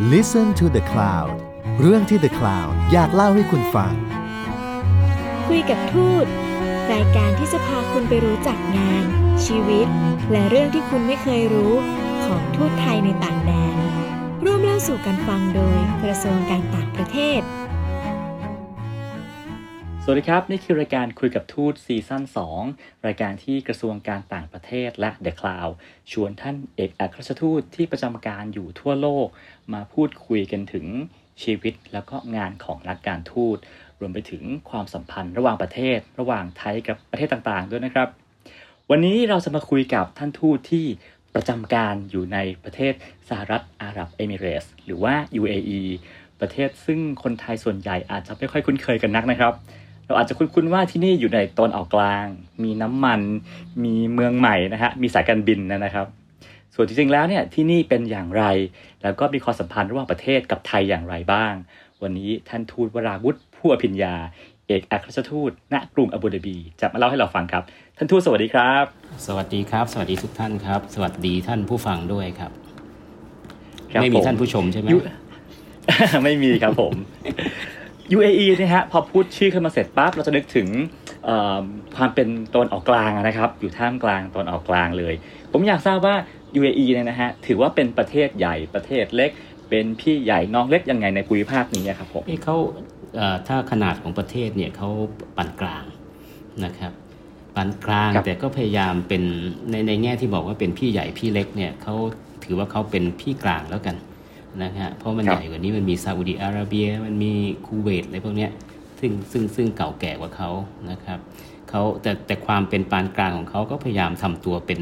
Listen to the Cloud เรื่องที่ The Cloud อยากเล่าให้คุณฟัง คุยกับทูต รายการที่จะพาคุณไปรู้จักงาน ชีวิต และเรื่องที่คุณไม่เคยรู้ของทูตไทยในต่างแดน ร่วมเล่าสู่กันฟังโดยกระทรวงการต่างประเทศ สวัสดีครับ นี่คือรายการคุยกับทูตซีซั่น2 รายการที่กระทรวงการต่างประเทศและ The Cloud ชวนท่านเอกอัครราชทูตที่ประจำการอยู่ทั่วโลก มาพูดคุยกันถึงชีวิตแล้วก็งานของนักการทูต รวมไปถึงความสัมพันธ์ระหว่างประเทศ ระหว่างไทยกับประเทศต่างๆ ด้วยนะครับ วันนี้เราจะมาคุยกับท่านทูตที่ประจำการอยู่ในประเทศสหรัฐอาหรับเอมิเรส หรือว่า UAE ประเทศซึ่งคนไทยส่วนใหญ่อาจจะไม่ค่อยคุ้นเคยกันนักนะครับ เราอาจจะคุ้นๆว่าที่นี่อยู่ในตอนออกกลาง มีน้ำมัน มีเมืองใหม่นะฮะ มีสายการบินนะครับ ส่วนจริงๆแล้วเนี่ยที่นี่เป็นอย่างไร แล้วก็มีความสัมพันธ์ระหว่างประเทศกับไทยอย่างไรบ้าง วันนี้ท่านทูตวราวุฒิผู้อภิญญา เอกอัครราชทูตณกรุงอาบูดาบี จะมาเล่าให้เราฟังครับ ท่านทูตสวัสดีครับ สวัสดีครับ สวัสดีทุกท่านครับ สวัสดีท่านผู้ฟังด้วยครับครับไม่มีผมท่านผู้ชมใช่ไหมยูไม่มีครับผม UAE เนี่ยฮะพอพูดชื่อขึ้นมาเสร็จปั๊บเราจะนึกถึงเอ่อความเป็นตอนออกกลางอะนะครับ อยู่ท่ามกลางตอนออกกลางเลย ผมอยากทราบว่า UAE เนี่ยนะฮะถือว่าเป็นประเทศใหญ่ประเทศเล็ก เป็นพี่ใหญ่น้องเล็กยังไงในภูมิภาคนี้อะครับผมเอ้เขาเอ่อถ้าขนาดของประเทศเนี่ยเขาปานกลางนะครับปานกลางครับแต่ก็พยายามเป็นในในแง่ที่บอกว่าเป็นพี่ใหญ่พี่เล็กเนี่ยเขาถือว่าเขาเป็นพี่กลางแล้วกันนะฮะเพราะมันครับใหญ่กว่านี้มันมีซาอุดีอาระเบีย มันมีคูเวตอะไรพวกเนี้ยซึ่งซึ่งซึ่งเก่าแก่กว่าเขานะครับเขาแต่แต่ความเป็นปานกลางของเขาก็พยายามทำตัวเป็น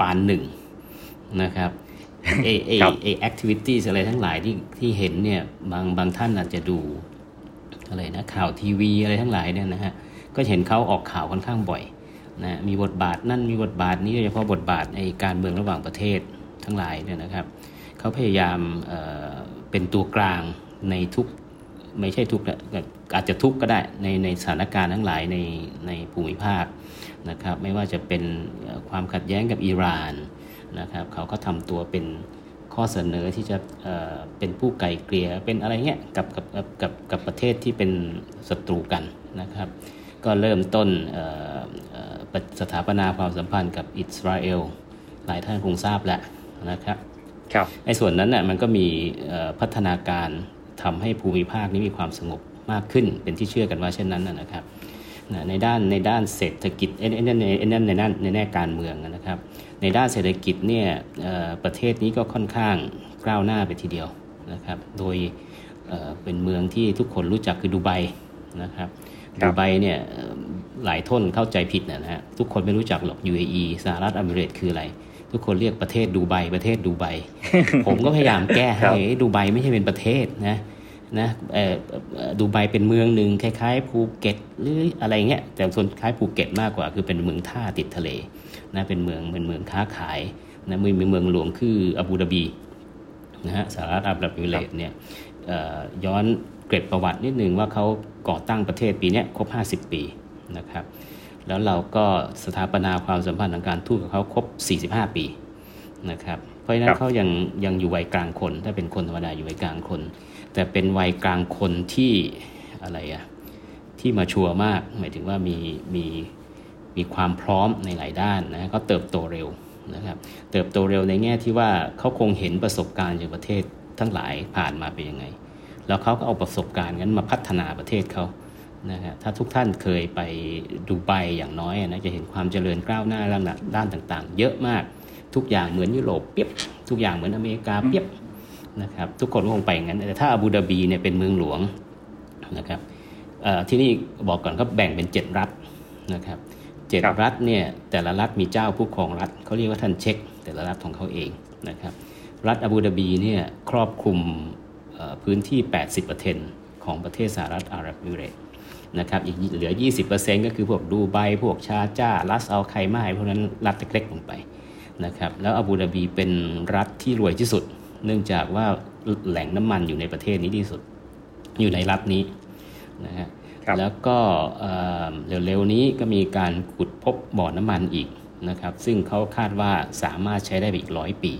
ปานหนึ่ง นะครับเอเอครับเอแอคทิวิตี้อะไรทั้งหลายที่ที่เห็นเนี่ยบางบางท่านอาจจะดูอะไรนะข่าวทีวีอะไรทั้งหลายเนี่ยนะฮะก็เห็นเขาออกข่าวค่อนข้างบ่อยนะมีบทบาทนั่นมีบทบาทนี้โดยเฉพาะบทบาทในการเมืองระหว่างประเทศทั้งหลายเนี่ยนะครับเขาพยายามเอ่อเป็นตัวกลางในทุกไม่ใช่ทุกนะอาจจะทุกก็ได้ในในสถานการณ์ทั้งหลายในในภูมิภาคนะครับไม่ว่าจะเป็นเอ่อความขัดแย้งกับอิหร่าน นะครับเขาก็ทำตัวเป็นข้อเสนอที่จะเอ่อเป็นผู้ไกลเกลี่ยเป็นอะไรเงี้ยกับกับกับกับกับประเทศที่เป็นศัตรูกันนะครับ ก็เริ่มต้นเอ่อเอ่อปฏิสถาปนาความสัมพันธ์กับอิสราเอลหลายท่านคงทราบแล้วนะครับครับในส่วนนั้นน่ะมันก็มีเอ่อพัฒนาการทำให้ภูมิภาคนี้มีความสงบมากขึ้น เป็นที่เชื่อกันว่าเช่นนั้นนะนะครับนะในด้านในด้านเศรษฐกิจเอ้ยเอ้ยนั่นในเอ้ยนั่นในด้านในแง่การเมืองนะครับ ในด้านเศรษฐกิจเนี่ยเอ่อประเทศนี้ก็ค่อนข้างก้าวหน้าไปทีเดียวนะครับ โดยเอ่อเป็นเมืองที่ทุกคนรู้จักคือดูไบนะครับครับดูไบเนี่ยเอ่อหลายท่นเข้าใจผิดนะนะฮะทุกคนไม่รู้จักหรอก UAE สหรัฐอเมริกาคืออะไร ทุกคนเรียกประเทศดูไบประเทศดูไบผมก็พยายามแก้ครัให้บเอ้ยดูไบไม่ใช่เป็นประเทศนะนะเอ่อเอ่อดูไบเป็นเมืองหนึ่งคล้ายๆภูเก็ตหรืออะไรเงี้ยแต่ส่วนคล้ายภูเก็ตมากกว่าคือเป็นเมืองท่าติดทะเล นะเป็นเมืองเป็นเมืองค้าขายนะมีมีเมืองหลวงคืออาบูดาบีนะฮะสหรัฐอาหรับเอมิเรตส์เนี่ยเอ่อย้อนเกร็ดประวัตินิดนึงว่าเขาก่อตั้งประเทศปีเนี้ยครบ 50 ปีนะครับแล้วเราก็สถาปนาความสัมพันธ์ทางการทูตกับเขาครบ 45 ปีนะครับเพราะฉะนั้ครันบเขายังยังอยู่วัยกลางคน ถ้าเป็นคนธรรมดาอยู่วัยกลางคน แต่เป็นวัยกลางคนที่อะไรอะที่มาชัวร์มาก หมายถึงว่ามีมี มีความพร้อมในหลายด้านนะเขาเติบโตเร็วนะครับเติบโตเร็วในแง่ที่ว่าเขาคงเห็นประสบการณ์จากประเทศทั้งหลายผ่านมาเป็นยังไง แล้วเขาก็เอาประสบการณ์นั้นมาพัฒนาประเทศเขานะฮะถ้าทุกท่านเคยไปดูไบอย่างน้อยนะจะเห็นความเจริญก้าวหน้าด้านด้านต่างๆ เยอะมากทุกอย่างเหมือนยุโรปเปียบทุกอย่างเหมือนอเมริกาเปียบนะครับทุกคนก็คงไปอย่างนั้นแต่ถ้าอาบูดาบีเนี่ยเป็นเมืองหลวงนะครับที่นี่บอกก่อนเขาแบ่งเป็นเจ็ดรัฐนะครับ เจ็ดรัฐเนี่ยแต่ละรัฐมีเจ้าผู้ครองรัฐเขาเรียกว่าท่านเช็ค แต่ละรัฐของเขาเองนะครับรัฐอาบูดาบีเนี่ยครอบคลุมพื้นที่ 80%ของประเทศสหรัฐอาหรับเอมิเรต์นะครับอีกเหลือ 20%ก็คือพวกดูไบพวกชาจ้าลัสเอัลไคมาพวกนั้นรัฐเล็กๆลงไปนะครับแล้วอาบูดาบีเป็นรัฐที่รวยที่สุด เนื่องจากว่าแหล่งน้ำมันอยู่ในประเทศนี้ที่สุด อยู่ในรัฐนี้นะฮะครับ แล้วก็เอ่อเร็วๆนี้ก็มีการขุดพบบ่อน้ำมันอีกนะครับ ซึ่งเขาคาดว่าสามารถใช้ได้ไปอีกร้อยปี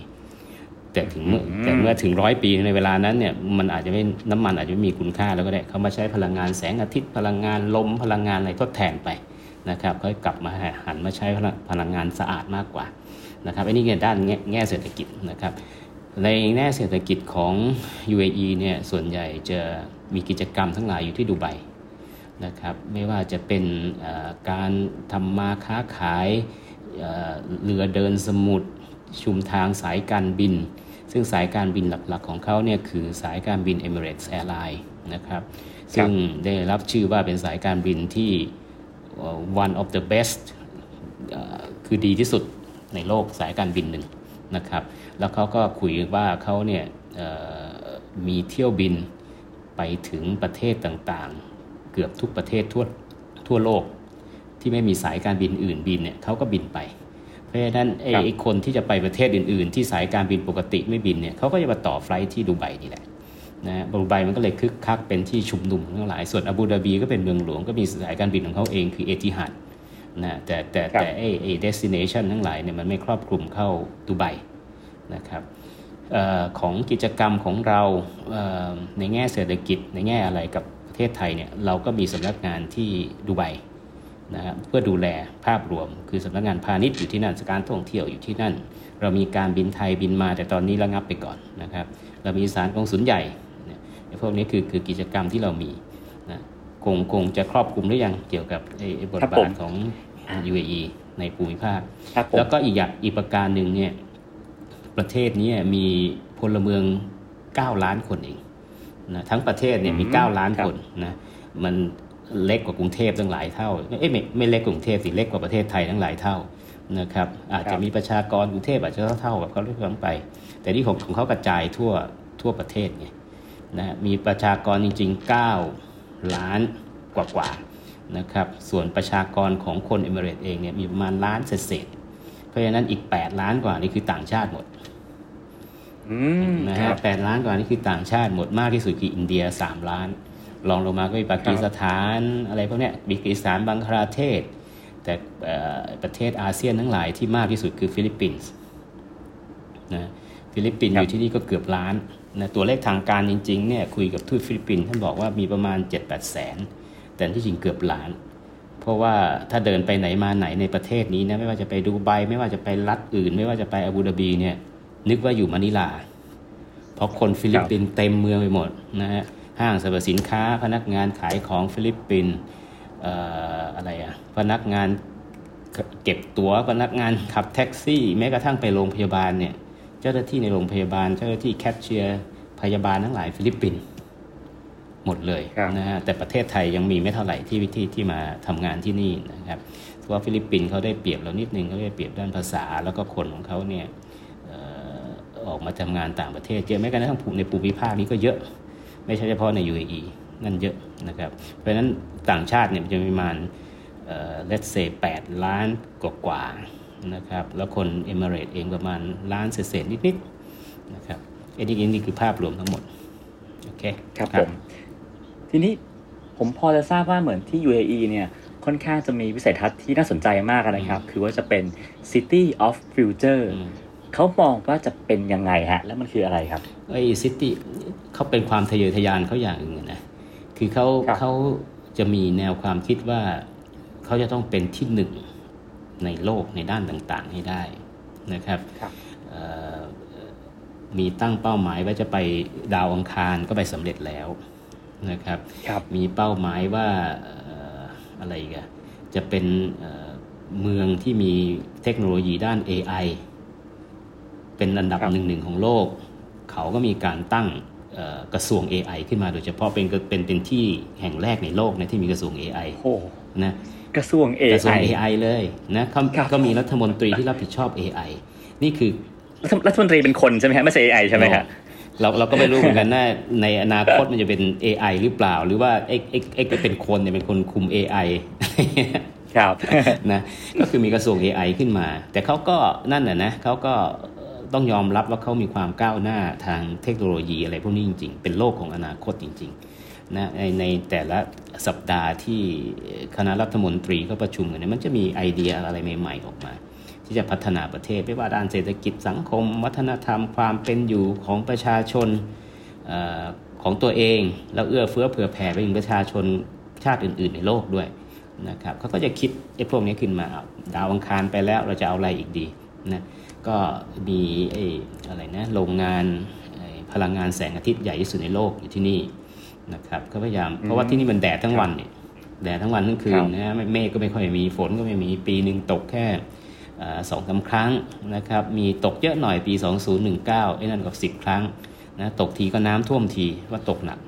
แต่ถึงเมื่อแต่เมื่อถึงร้อยปีในเวลานั้นเนี่ยมันอาจจะไม่น้ำมันอาจจะไม่มีคุณค่าแล้วก็ได้เขามาใช้พลังงานแสงอาทิตย์พลังงานลมพลังงานอะไรทดแทนไปนะครับก็กลับมาหันมาใช้พลังงานสะอาดมากกว่านะครับอันนี้ในด้านแง่เศรษฐกิจนะครับ ในแง่เศรษฐกิจของ UAE เนี่ยส่วนใหญ่จะมีกิจกรรมทั้งหลายอยู่ที่ดูไบ นะครับไม่ว่าจะเป็นการทำมาค้าขายเรือเดินสมุทรชุมทางสายการบิน ซึ่งสายการบินหลักๆของเขาเนี่ยคือสายการบิน Emirates Airline นะครับซึ่งได้รับชื่อว่าเป็นสายการบินที่ one of the best คือดีที่สุดในโลกสายการบินหนึ่งนะครับ แล้วเขาก็คุยว่าเขาเนี่ยมีเที่ยวบินไปถึงประเทศต่างๆ เกือบทุกประเทศทั่วทั่วโลก ที่ไม่มีสายการบินอื่นบินเนี่ยเขาก็บินไป เพราะฉะนั้นไอ้คนที่จะไปประเทศอื่น ๆ ที่สายการบินปกติไม่บินเนี่ยเขาก็จะมาต่อไฟล์ที่ดูไบนี่แหละนะดูไบมันก็เลยคึกคักเป็นที่ชุมนุมทั้งหลาย ส่วนอาบูดาบีก็เป็นเมืองหลวงก็มีสายการบินของเขาเองคือเอติฮัดนะแต่แต่แต่ไอ้ไอ้เดสติเนชันทั้งหลายเนี่ยมันไม่ครอบคลุมเข้าดูไบนะครับออของกิจกรรมของเราในแง่เศรษฐกิจในแง่อะไรกับประเทศไทยเนี่ยเราก็มีสำนักงานที่ดูไบนะครับเพื่อดูแลภาพรวม คือสำนักงานพาณิชย์อยู่ที่นั่นสการท่องเที่ยวอยู่ที่นั่น เรามีการบินไทยบินมาแต่ตอนนี้ระงับไปก่อนนะครับ เรามีสารกองสุนใหญ่พวกนี้คือคือกิจกรรมที่เรามีนะคงคงจะครอบคลุมหรือยังเกี่ยวกับไอ้บทบาทของ UAE ในภูมิภาค แล้วก็อีกอย่างอีกประการหนึ่งเนี่ยประเทศนี้มีพลเมือง 9 ล้านคนเอง นะทั้งประเทศเนี่ยมี 9 ล้านคนนะมันเล็กกว่ากรุงเทพตั้งหลายเท่าเอ้ไม่ไม่เล็กกรุงเทพสิเล็กกว่าประเทศไทยทั้งหลายเท่านะครับอาจจะมีประชากรกรุงเทพอาจจะเท่ากับเขาด้วยซ้ำไป แต่ที่ของของเขากระจายทั่วทั่วประเทศไงนะมีประชากรจริง ๆ 9 ล้านกว่าๆนะครับส่วนประชากรของคนเอมิเรตเองเนี่ยมีประมาณล้านเศษเพราะฉะนั้นอีก 8 ล้านกว่านี่คือต่างชาติหมด นะฮะแปดล้านกว่านี่คือต่างชาติหมดมากที่สุดคืออินเดีย3ล้านรองลงมาก็มีปากีสถานอะไรพวกนี้ปากีสถานบังคลาเทศ แต่ประเทศอาเซียนทั้งหลายที่มากที่สุดคือฟิลิปปินส์นะฟิลิปปินส์อยู่ที่นี่ก็เกือบล้านนะตัวเลขทางการจริงๆเนี่ยคุยกับทูตฟิลิปปินส์ท่านบอกว่ามีประมาณ 7-8แสน แต่ที่จริงเกือบล้าน เพราะว่าถ้าเดินไปไหนมาไหนในประเทศนี้นะไม่ว่าจะไปดูไบไม่ว่าจะไปรัฐอื่น ไม่ว่าจะไปอาบูดาบีเนี่ย นึกว่าอยู่มะนิลา เพราะคนฟิลิปปินส์เต็มเมืองไปหมดนะฮะห้างสรรพสินค้าพนักงานขายของฟิลิปปินส์อะไรอะพนักงานเก็บตัว๋วพนักงานขับแท็กซี่ แม้กระทั่งไปโรงพยาบาลเนี่ย เจ้าหน้าที่ในโรงพยาบาล เจ้าหน้าที่แคชเชียร์พยาบาลทั้งหลายฟิลิปปินส์หมดเลยนะฮะแต่ประเทศไทยยังมีไม่เท่าไหร่ที่วิธีที่มาทำงานที่นี่นะครับเพราะว่าฟิลิปปินส์เขาได้เปรียบเรานิดนึงเขาได้เปรียบด้านภาษาแล้วก็คนของเขาเนี่ย ออกมาทำงานต่างประเทศเยอะแม้กระทั่งในภูมิภาคนี้ก็เยอะ ไม่ใช่เฉพาะใน UAE นั่นเยอะนะครับ เพราะฉะนั้นต่างชาติเนี่ยจะมีประมาณเลตเซ่แปดล้านกว่านะครับ แล้วคนเอมิเรตเองประมาณล้านเศษนิดๆนะครับอันนี้นี่คือภาพรวมทั้งหมด โอเค ครับผม ทีนี้ผมพอจะทราบว่าเหมือนที่ UAE เนี่ยค่อนข้างจะมีวิสัยทัศน์ที่น่าสนใจมากนะครับ คือว่าจะเป็น City of Future เขามองว่าจะเป็นยังไงฮะ แล้วมันคืออะไรครับไอ้ซิตี้เขาเป็นความทะเยอทะยานเขาอย่างหนึ่งนะคือเขาเขาจะมีแนวความคิดว่าเขาจะต้องเป็นที่หนึ่งในโลกในด้านต่างๆให้ได้นะครับรบมีตั้งเป้าหมายว่าจะไปดาวอังคารก็ไปสำเร็จแล้วนะครับรบมีเป้าหมายว่าอะไรกันจะเป็นเมืองที่มีเทคโนโลยีด้าน AI เป็นอันดับหนึ่งหนึ่งของโลก เขาก็มีการตั้งกระทรวง AI ขึ้นมาโดยเฉพาะเป็นเป็นเป็นที่แห่งแรกในโลกนะที่มีกระทรวง AI นะกระทรวง AI กระทรวง AI เลยนะก็มีรัฐมนตรีที่รับผิดชอบ AI นี่คือรัฐมนตรีเป็นคนใช่ไหมฮะไม่ใช่ AI ใช่ไหมครับเราเราก็ไม่รู้เหมือนกันว่าในอนาคตมันจะเป็น AI หรือเปล่า หรือว่าไอ้ไอ้ไอ้เป็นคนเนี่ยเป็นคนคุม AI ครับนะก็คือมีกระทรวง AI ขึ้นมา แต่เขาก็นั่นน่ะนะเขาก็ ต้องยอมรับว่าเขามีความก้าวหน้าทางเทคโนโลยีอะไรพวกนี้จริง ๆ เป็นโลกของอนาคตจริงๆนะในในแต่ละสัปดาห์ที่คณะรัฐมนตรีเขาประชุมกันเนี่ยมันจะมีไอเดียอะไรใหม่ ๆ ออกมา ที่จะพัฒนาประเทศไม่ว่าด้านเศรษฐกิจสังคม วัฒนธรรมความเป็นอยู่ของประชาชนอของตัวเอง แล้วเอื้อเฟื้อเผื่อแผ่ไปถึงประชาชนชาติอื่น ๆ ในโลกด้วยนะครับเขาก็จะคิดไอ้พวกนี้ขึ้นมาดาวอังคารไปแล้วเราจะเอาอะไรอีกดีนะ ก็มีไอ้อะไรนะโรงงานพลังงานแสงอาทิตย์ใหญ่ที่สุดในโลกอยู่ที่นี่นะครับเขาพยายามเพราะว่าที่นี่มันแดดทั้งวันเนี่ยแดดทั้งวันทั้งคืนนะเมฆก็ไม่ค่อยมีฝนก็ไม่มีปีหนึ่งตกแค่สองสาครั้งนะครับมีตกเยอะหน่อยปี 2019ไอ้นั่นก็สิบครั้งนะตกทีก็น้ำท่วมทีว่าตกหนัก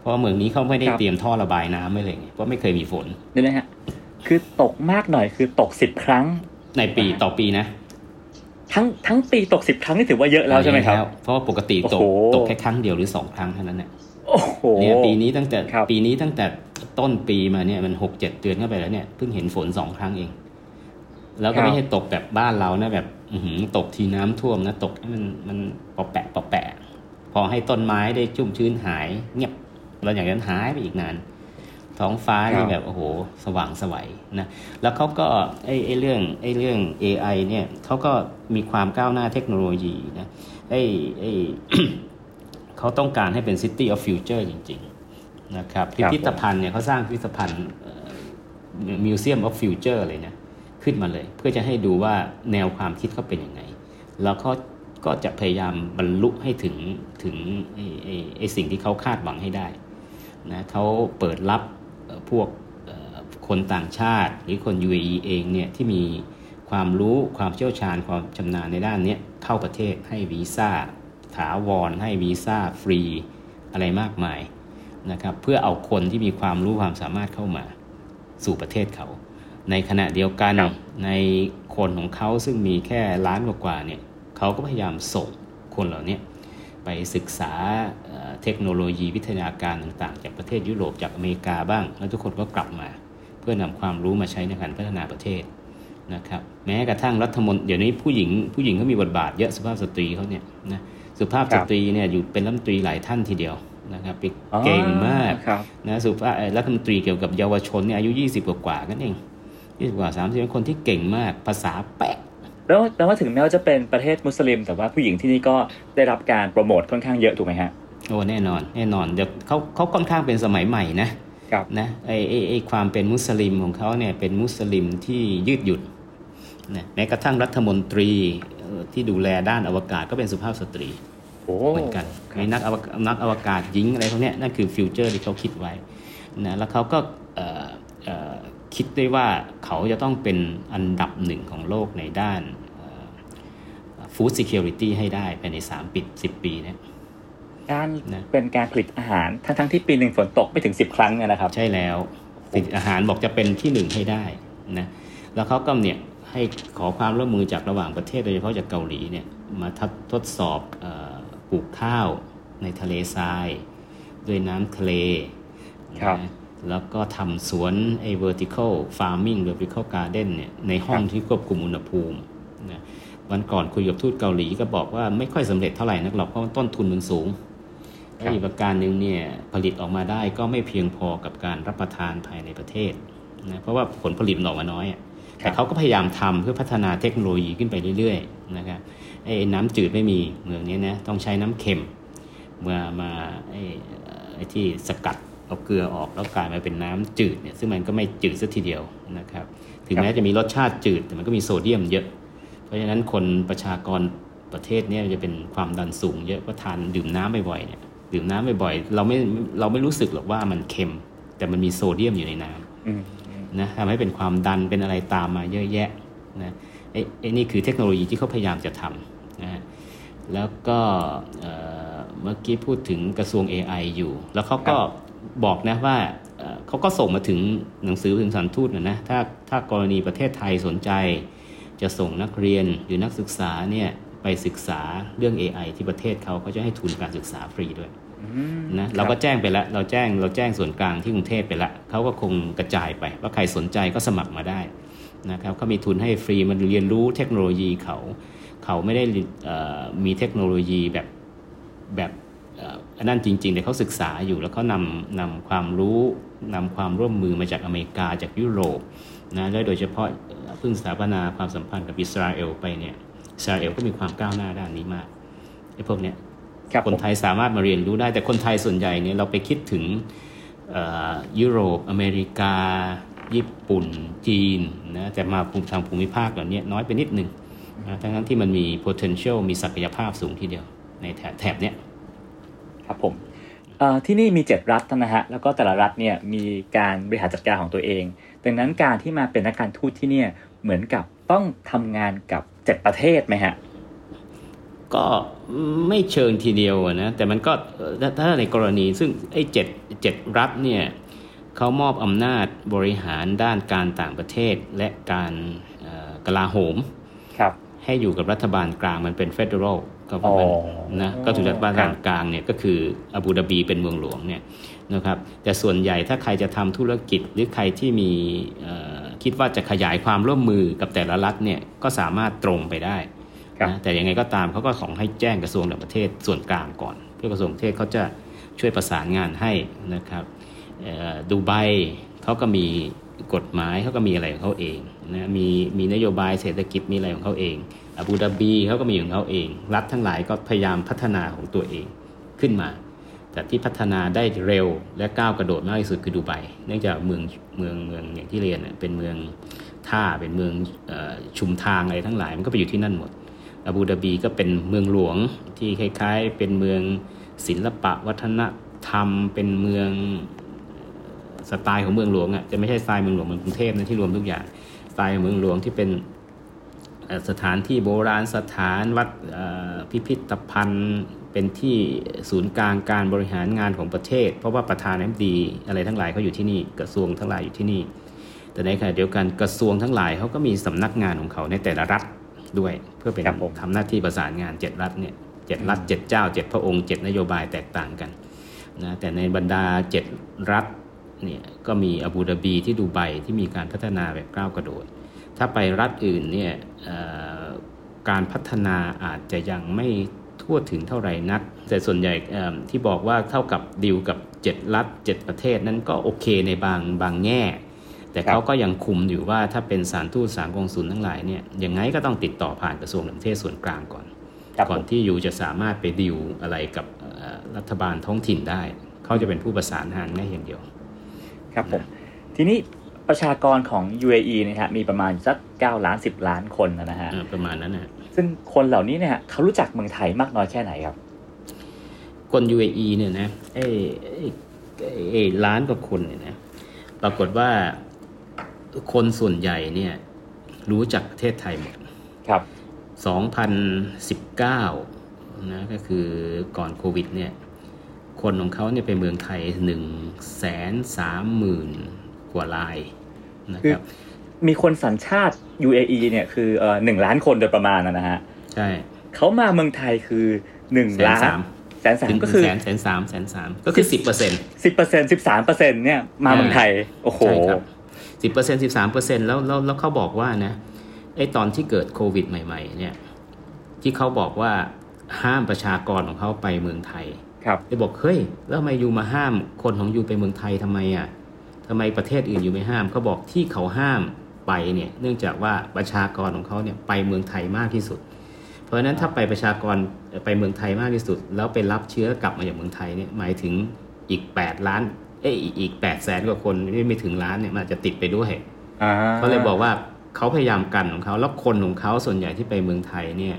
เพราะเมืองนี้เขาไม่ได้เตรียมท่อระบายน้ำไม่เลยเพราะไม่เคยมีฝนนี่นะฮะคือตกมากหน่อยคือตกสิบครั้งในปีต่อปีนะ ทั้งทั้งปีตกสิบครั้งนี่ถือว่าเยอะแล้วใช่ไหมครับ เพราะว่าปกติตกตกแค่ครั้งเดียวหรือสองครั้งเท่านั้นเนี่ยเนี่ยปีนี้ตั้งแต่ปีนี้ตั้งแต่ต้นปีมาเนี่ยมันหกเจ็ดเดือนเข้าไปแล้วเนี่ยเพิ่งเห็นฝนสองครั้งเอง แล้วก็ไม่ใช่ตกแบบบ้านเรานะแบบอืตกทีน้ำท่วมนะตกให้มันมันปอแปะปอแปะ พอให้ต้นไม้ได้ชุ่มชื้นหายเงียบเราอย่างนั้นหายไปอีกนาน ท้องฟ้านี่แบบโอ้โหสว่างสวัยนะแล้วเขาก็ไอ้ไอ้เรื่องไอ้เรื่อง AI เนี่ยเขาก็มีความก้าวหน้าเทคโนโลยีนะไอ้ไอ้เขาต้องการให้เป็น City of Future จริง ๆ นะครับ พิพิธภัณฑ์เนี่ยเขาสร้างพิพิธภัณฑ์ Museum of Future เลยนะขึ้นมาเลย เพื่อจะให้ดูว่าแนวความคิดเขาเป็นยังไง แล้วเขาก็จะพยายามบรรลุให้ถึงถึงไอ้ไอ้ไอ้สิ่งที่เขาคาดหวังให้ได้นะเขาเปิดรับ พวกคนต่างชาติ หรือคน UAE เองเนี่ยที่มีความรู้ความเชี่ยวชาญความชำนาญในด้านนี้เข้าประเทศให้วีซ่าถาวรให้วีซ่าฟรีอะไรมากมายนะครับเพื่อเอาคนที่มีความรู้ความสามารถเข้ามาสู่ประเทศเขา ในขณะเดียวกันในคนของเขาซึ่งมีแค่ล้านกว่าเนี่ยเขาก็พยายามส่งคนเหล่านี้ไปศึกษา เทคโนโลยีวิทยาการต่างๆ จากประเทศยุโรปจากอเมริกาบ้าง แล้วทุกคนก็กลับมา เพื่อนำความรู้มาใช้ในการพัฒนาประเทศนะครับแม้กระทั่งรัฐมนตรีเดี๋ยวนี้ผู้หญิงผู้หญิงเขามีบทบาทเยอะสุภาพสตรีเขาเนี่ยนะสุภาพสตรีเนี่ยอยู่เป็นรัฐมนตรีหลายท่านทีเดียวนะครับเก่งมากนะสุภาพรัฐมนตรีเกี่ยวกับเยาวชนเนี่ยอายุยี่สิบกว่ากันเองยี่สิบกว่าสามสิบเป็นคนที่เก่งมากภาษาแปะแล้วแปลว่าถึงแม้ว่าจะเป็นประเทศมุสลิม แต่ว่าผู้หญิงที่นี่ก็ได้รับการโปรโมทค่อนข้างเยอะถูกไหมฮะ โอ้แน่นอนแน่นอนเดี๋ยวเขาเขาค่อนข้างเป็นสมัยใหม่นะนะไอไอไอความเป็นมุสลิมของเขาเนี่ยเป็นมุสลิมที่ยืดหยุ่นนะแม้กระทั่งรัฐมนตรีที่ดูแลด้านอวกาศก็เป็นสุภาพสตรีเหมือนกันในนักอวนักอวกาศหญิงอะไรพวกนี้นั่นคือ future ที่เขาคิดไว้นะแล้วเขาก็คิดได้ว่าเขาจะต้องเป็นอันดับหนึ่งของโลกในด้าน food security ให้ได้ภายในสามปิดสิบปีเนี่ย การเป็นการผลิตอาหารทั้งทั้งที่ปีหนึ่งฝนตกไม่ถึงสิบครั้งเนี่ยนะครับ ใช่แล้วผลิตอาหารบอกจะเป็นที่หนึ่งให้ได้นะแล้วเขาก็เนี่ยให้ขอความร่วมมือจากระหว่างประเทศโดยเฉพาะจากเกาหลีเนี่ยมาทดทดสอบปลูกข้าวในทะเลทรายด้วยน้ำทะเลนะแล้วก็ทำสวนไอ้ vertical farming vertical garden เนี่ยในห้องที่ควบคุมอุณหภูมินะวันก่อนคุยกับทูตเกาหลีก็บอกว่าไม่ค่อยสำเร็จเท่าไหร่นักหรอกเพราะต้นทุนมันสูง อีกประการหนึ่งเนี่ยผลิตออกมาได้ก็ไม่เพียงพอกับการรับประทานภายในประเทศนะเพราะว่าผลผลิตออกมาน้อยแต่เขาก็พยายามทำเพื่อพัฒนาเทคโนโลยีขึ้นไปเรื่อยๆนะครับไอ้น้ำจืดไม่มีเมืองนี้นะต้องใช้น้ำเค็มเมื่อมาไอ้ไอ้ที่สกัดเอาเกลือออกแล้วกลายมาเป็นน้ำจืดเนี่ยซึ่งมันก็ไม่จืดสัทีเดียวนะครับถึงแม้จะมีรสชาติจืดแต่มันก็มีโซเดียมเยอะ เพราะฉะนั้นคนประชากรประเทศนี้จะเป็นความดันสูงเยอะก็ทานดื่มน้ำบ่อยๆเนี่ย ดื่มน้ำบ่อยๆเราไม่เราไม่รู้สึกหรอกว่ามันเค็ม แต่มันมีโซเดียมอยู่ในน้ำนะทำให้เป็นความดันเป็นอะไรตามมาเยอะแยะนะไอ้ไอ้นี่คือเทคโนโลยีที่เขาพยายามจะทำนะแล้วก็เมื่อกี้พูดถึงกระทรวง AI อยู่ แล้วเขาก็บอกนะว่าเขาก็ส่งมาถึงหนังสือถึงสันทูตนะนะถ้าถ้ากรณีประเทศไทยสนใจ จะส่งนักเรียนหรือนักศึกษาเนี่ย ไปศึกษาเรื่อง AI ที่ประเทศเขาเขาจะให้ทุนการศึกษาฟรีด้วยนะเราก็แจ้งไปแล้วเราแจ้งเราแจ้งส่วนกลางที่กรุงเทพไปแล้วเขาก็คงกระจายไป ว่าใครสนใจก็สมัครมาได้นะครับเขามีทุนให้ฟรีมันเรียนรู้เทคโนโลยีเขา เขาไม่ได้มีเทคโนโลยีแบบแบบอันนั้นจริงๆแต่เขาศึกษาอยู่แล้วเขานำนำความรู้นำความร่วมมือมาจากอเมริกาจากยุโรปนะและโดยเฉพาะเพิ่งสถาปนาความสัมพันธ์กับอิสราเอลไปเนี่ย อิสราเอลก็มีความก้าวหน้าด้านนี้มากไอ้พวกเนี้ยครับคนไทยสามารถมาเรียนรู้ได้ แต่คนไทยส่วนใหญ่เนี่ยเราไปคิดถึงเอ่อยุโรป อเมริกา ญี่ปุ่น จีนนะแต่มาภูมิทางภูมิภาคเหล่านี้น้อยไปนิดหนึ่งนะทั้งนั้นที่มันมี potential มีศักยภาพสูงทีเดียวในแถบแถบเนี้ยครับผมเอ่อที่นี่มี 7 รัฐนะฮะ แล้วก็แต่ละรัฐเนี่ยมีการบริหารจัดการของตัวเอง ดังนั้นการที่มาเป็นนักการทูตที่เนี่ยเหมือนกับต้องทำงานกับ 7ประเทศไหมฮะ ก็ไม่เชิงทีเดียวอะนะแต่มันก็เอ่อถ้าถ้าในกรณีซึ่งไอ้เจ็ดเจ็ดรัฐเนี่ยเขามอบอำนาจบริหารด้านการต่างประเทศและการเอ่อกลาโหมครับให้อยู่กับรัฐบาลกลางมันเป็น federal ก็อ๋อนะก็ถือรัฐบาลครับกลางเนี่ยก็คืออาบูดาบีเป็นเมืองหลวงเนี่ยนะครับแต่ส่วนใหญ่ถ้าใครจะทำธุรกิจหรือใครที่มีเอ่อ คิดว่าจะขยายความร่วมมือกับแต่ละรัฐเนี่ยก็สามารถตรงไปได้ครับนะแต่ยังไงก็ตามเขาก็ของให้แจ้งกระทรวงต่างประเทศส่วนกลางก่อน เพื่อกระทรวงต่างประเทศเขาจะช่วยประสานงานให้นะครับเอ่อดูไบเขาก็มีกฎหมายเขาก็มีอะไรของเขาเองนะมีมีนโยบายเศรษฐกิจมีอะไรของเขาเองอาบูดาบีเขาก็มีของเขาเอง รัฐทั้งหลายก็พยายามพัฒนาของตัวเองขึ้นมา แต่ที่พัฒนาได้เร็วและก้าวกระโดดมากที่สุดคือดูไบเนื่องจากเมืองเมืองเมืองอย่างที่เรียนเป็นเมืองท่าเป็นเมืองออชุมทางอะไรทั้งหลายมันก็ไปอยู่ที่นั่นหมดอาบูดาบีก็เป็นเมืองหลวงที่คล้ายๆ เป็นเมืองศิลปะวัฒนธรรม เป็นเมืองสไตล์ของเมืองหลวงอะจะไม่ใช่สไตล์เมืองหลวงเมือนกรุงเทพนะที่รวมทุกอย่างสไตล์ของเมืองหลวงที่เป็นสถานที่โบราณสถานวัดพิพิธภัณฑ์ เป็นที่ศูนย์กลางการบริหารงานของประเทศ เพราะว่าประธานาธิบดีอะไรทั้งหลายเขาอยู่ที่นี่กระทรวงทั้งหลายอยู่ที่นี่ แต่ในขณะเดียวกันกระทรวงทั้งหลายเขาก็มีสำนักงานของเขาในแต่ละรัฐด้วย เพื่อเป็นครับผมทำหน้าที่ประสานงานเจ็ดรัฐเนี่ยเจ็ดรัฐเจ็ดเจ้าเจ็ดพระองค์เจ็ดนโยบายแตกต่างกันนะแต่ในบรรดาเจ็ดรัฐเนี่ยก็มีอาบูดาบีที่ดูไบที่มีการพัฒนาแบบก้าวกระโดด ถ้าไปรัฐอื่นเนี่ยเอ่อการพัฒนาอาจจะยังไม่ ทั่วถึงเท่าไหร่นัก แต่ส่วนใหญ่เอิ่มที่บอกว่าเท่ากับดีลกับ 7 รัฐ 7 ประเทศนั้นก็โอเคในบางบางแง่ แต่ครับเขาก็ยังคุมอยู่ว่าถ้าเป็นสารทูตสารกงสุลทั้งหลายเนี่ยยังไงก็ต้องติดต่อผ่านกระทรวงต่างประเทศส่วนกลางก่อนครับก่อนผมที่อยู่จะสามารถไปดีลอะไรกับเอ่อรัฐบาลท้องถิ่นได้ เขาจะเป็นผู้ประสานงานได้อย่างเดียว ครับผมทีนี้ประชากรของ UAE เนะฮะมีประมาณสัก9ล้าน 10 ล้านคนนะฮะเอ่อประมาณนั้นนะ ซึ่งคนเหล่านี้เนี่ยเขารู้จักเมืองไทยมากน้อยแค่ไหนครับ คน UAE เนี่ยนะไอ้ไอ้ไอ้ไอ้ล้านกว่าคนเนี่ยนะปรากฏว่าคนส่วนใหญ่เนี่ยรู้จักประเทศไทยหมดครับ 2019 นะก็คือก่อนโควิดเนี่ยคนของเขาเนี่ยไปเมืองไทย1นึ่งแสนสามหมื่นกว่าลายนะครับ มีคนสัญชาติ UAE เนี่ยคือเอ่อหนึ่งล้านคนโดยประมาณนะฮะใช่เขามาเมืองไทยคือหนึ่งแสนล้านสามแสนสามถึงก็คือแสนแสนสามแสนสามก็คือสิบเปอร์เซ็นต์สิบเปอร์เซ็นสิบสามเปอร์เซ็นเนี่ยมาเมืองไทย โอ้โหใช่ครับสิบเปอร์เซ็นสิบสามเปอร์เซ็นแล้วแล้วแล้วเขาบอกว่านะไอ้ตอนที่เกิดโควิดใหม่ ๆ เนี่ย ที่เขาบอกว่าห้ามประชากรของเขาไปเมืองไทย ครับได้บอกเฮ้ยแล้วทำไมยูมาห้ามคนของยูไปเมืองไทยทำไมอะทำไมประเทศอื่นยูไม่ห้ามเขาบอกที่เขาห้าม ไปเนี่ยเนื่องจากว่าประชากรของเขาเนี่ยไปเมืองไทยมากที่สุด เพราะฉะนั้นถ้าไปประชากรไปเมืองไทยมากที่สุด แล้วไปรับเชื้อกลับมาจากเมืองไทยเนี่ยหมายถึงอีก 8 ล้านเอ้ยอีกอีกแปดแสนกว่าคนที่ไม่ถึงล้านเนี่ยมันอาจจะติดไปด้วยอ่าเขาเลยบอกว่าเขาพยายามกันของเขาแล้วคนของเขาส่วนใหญ่ที่ไปเมืองไทยเนี่ย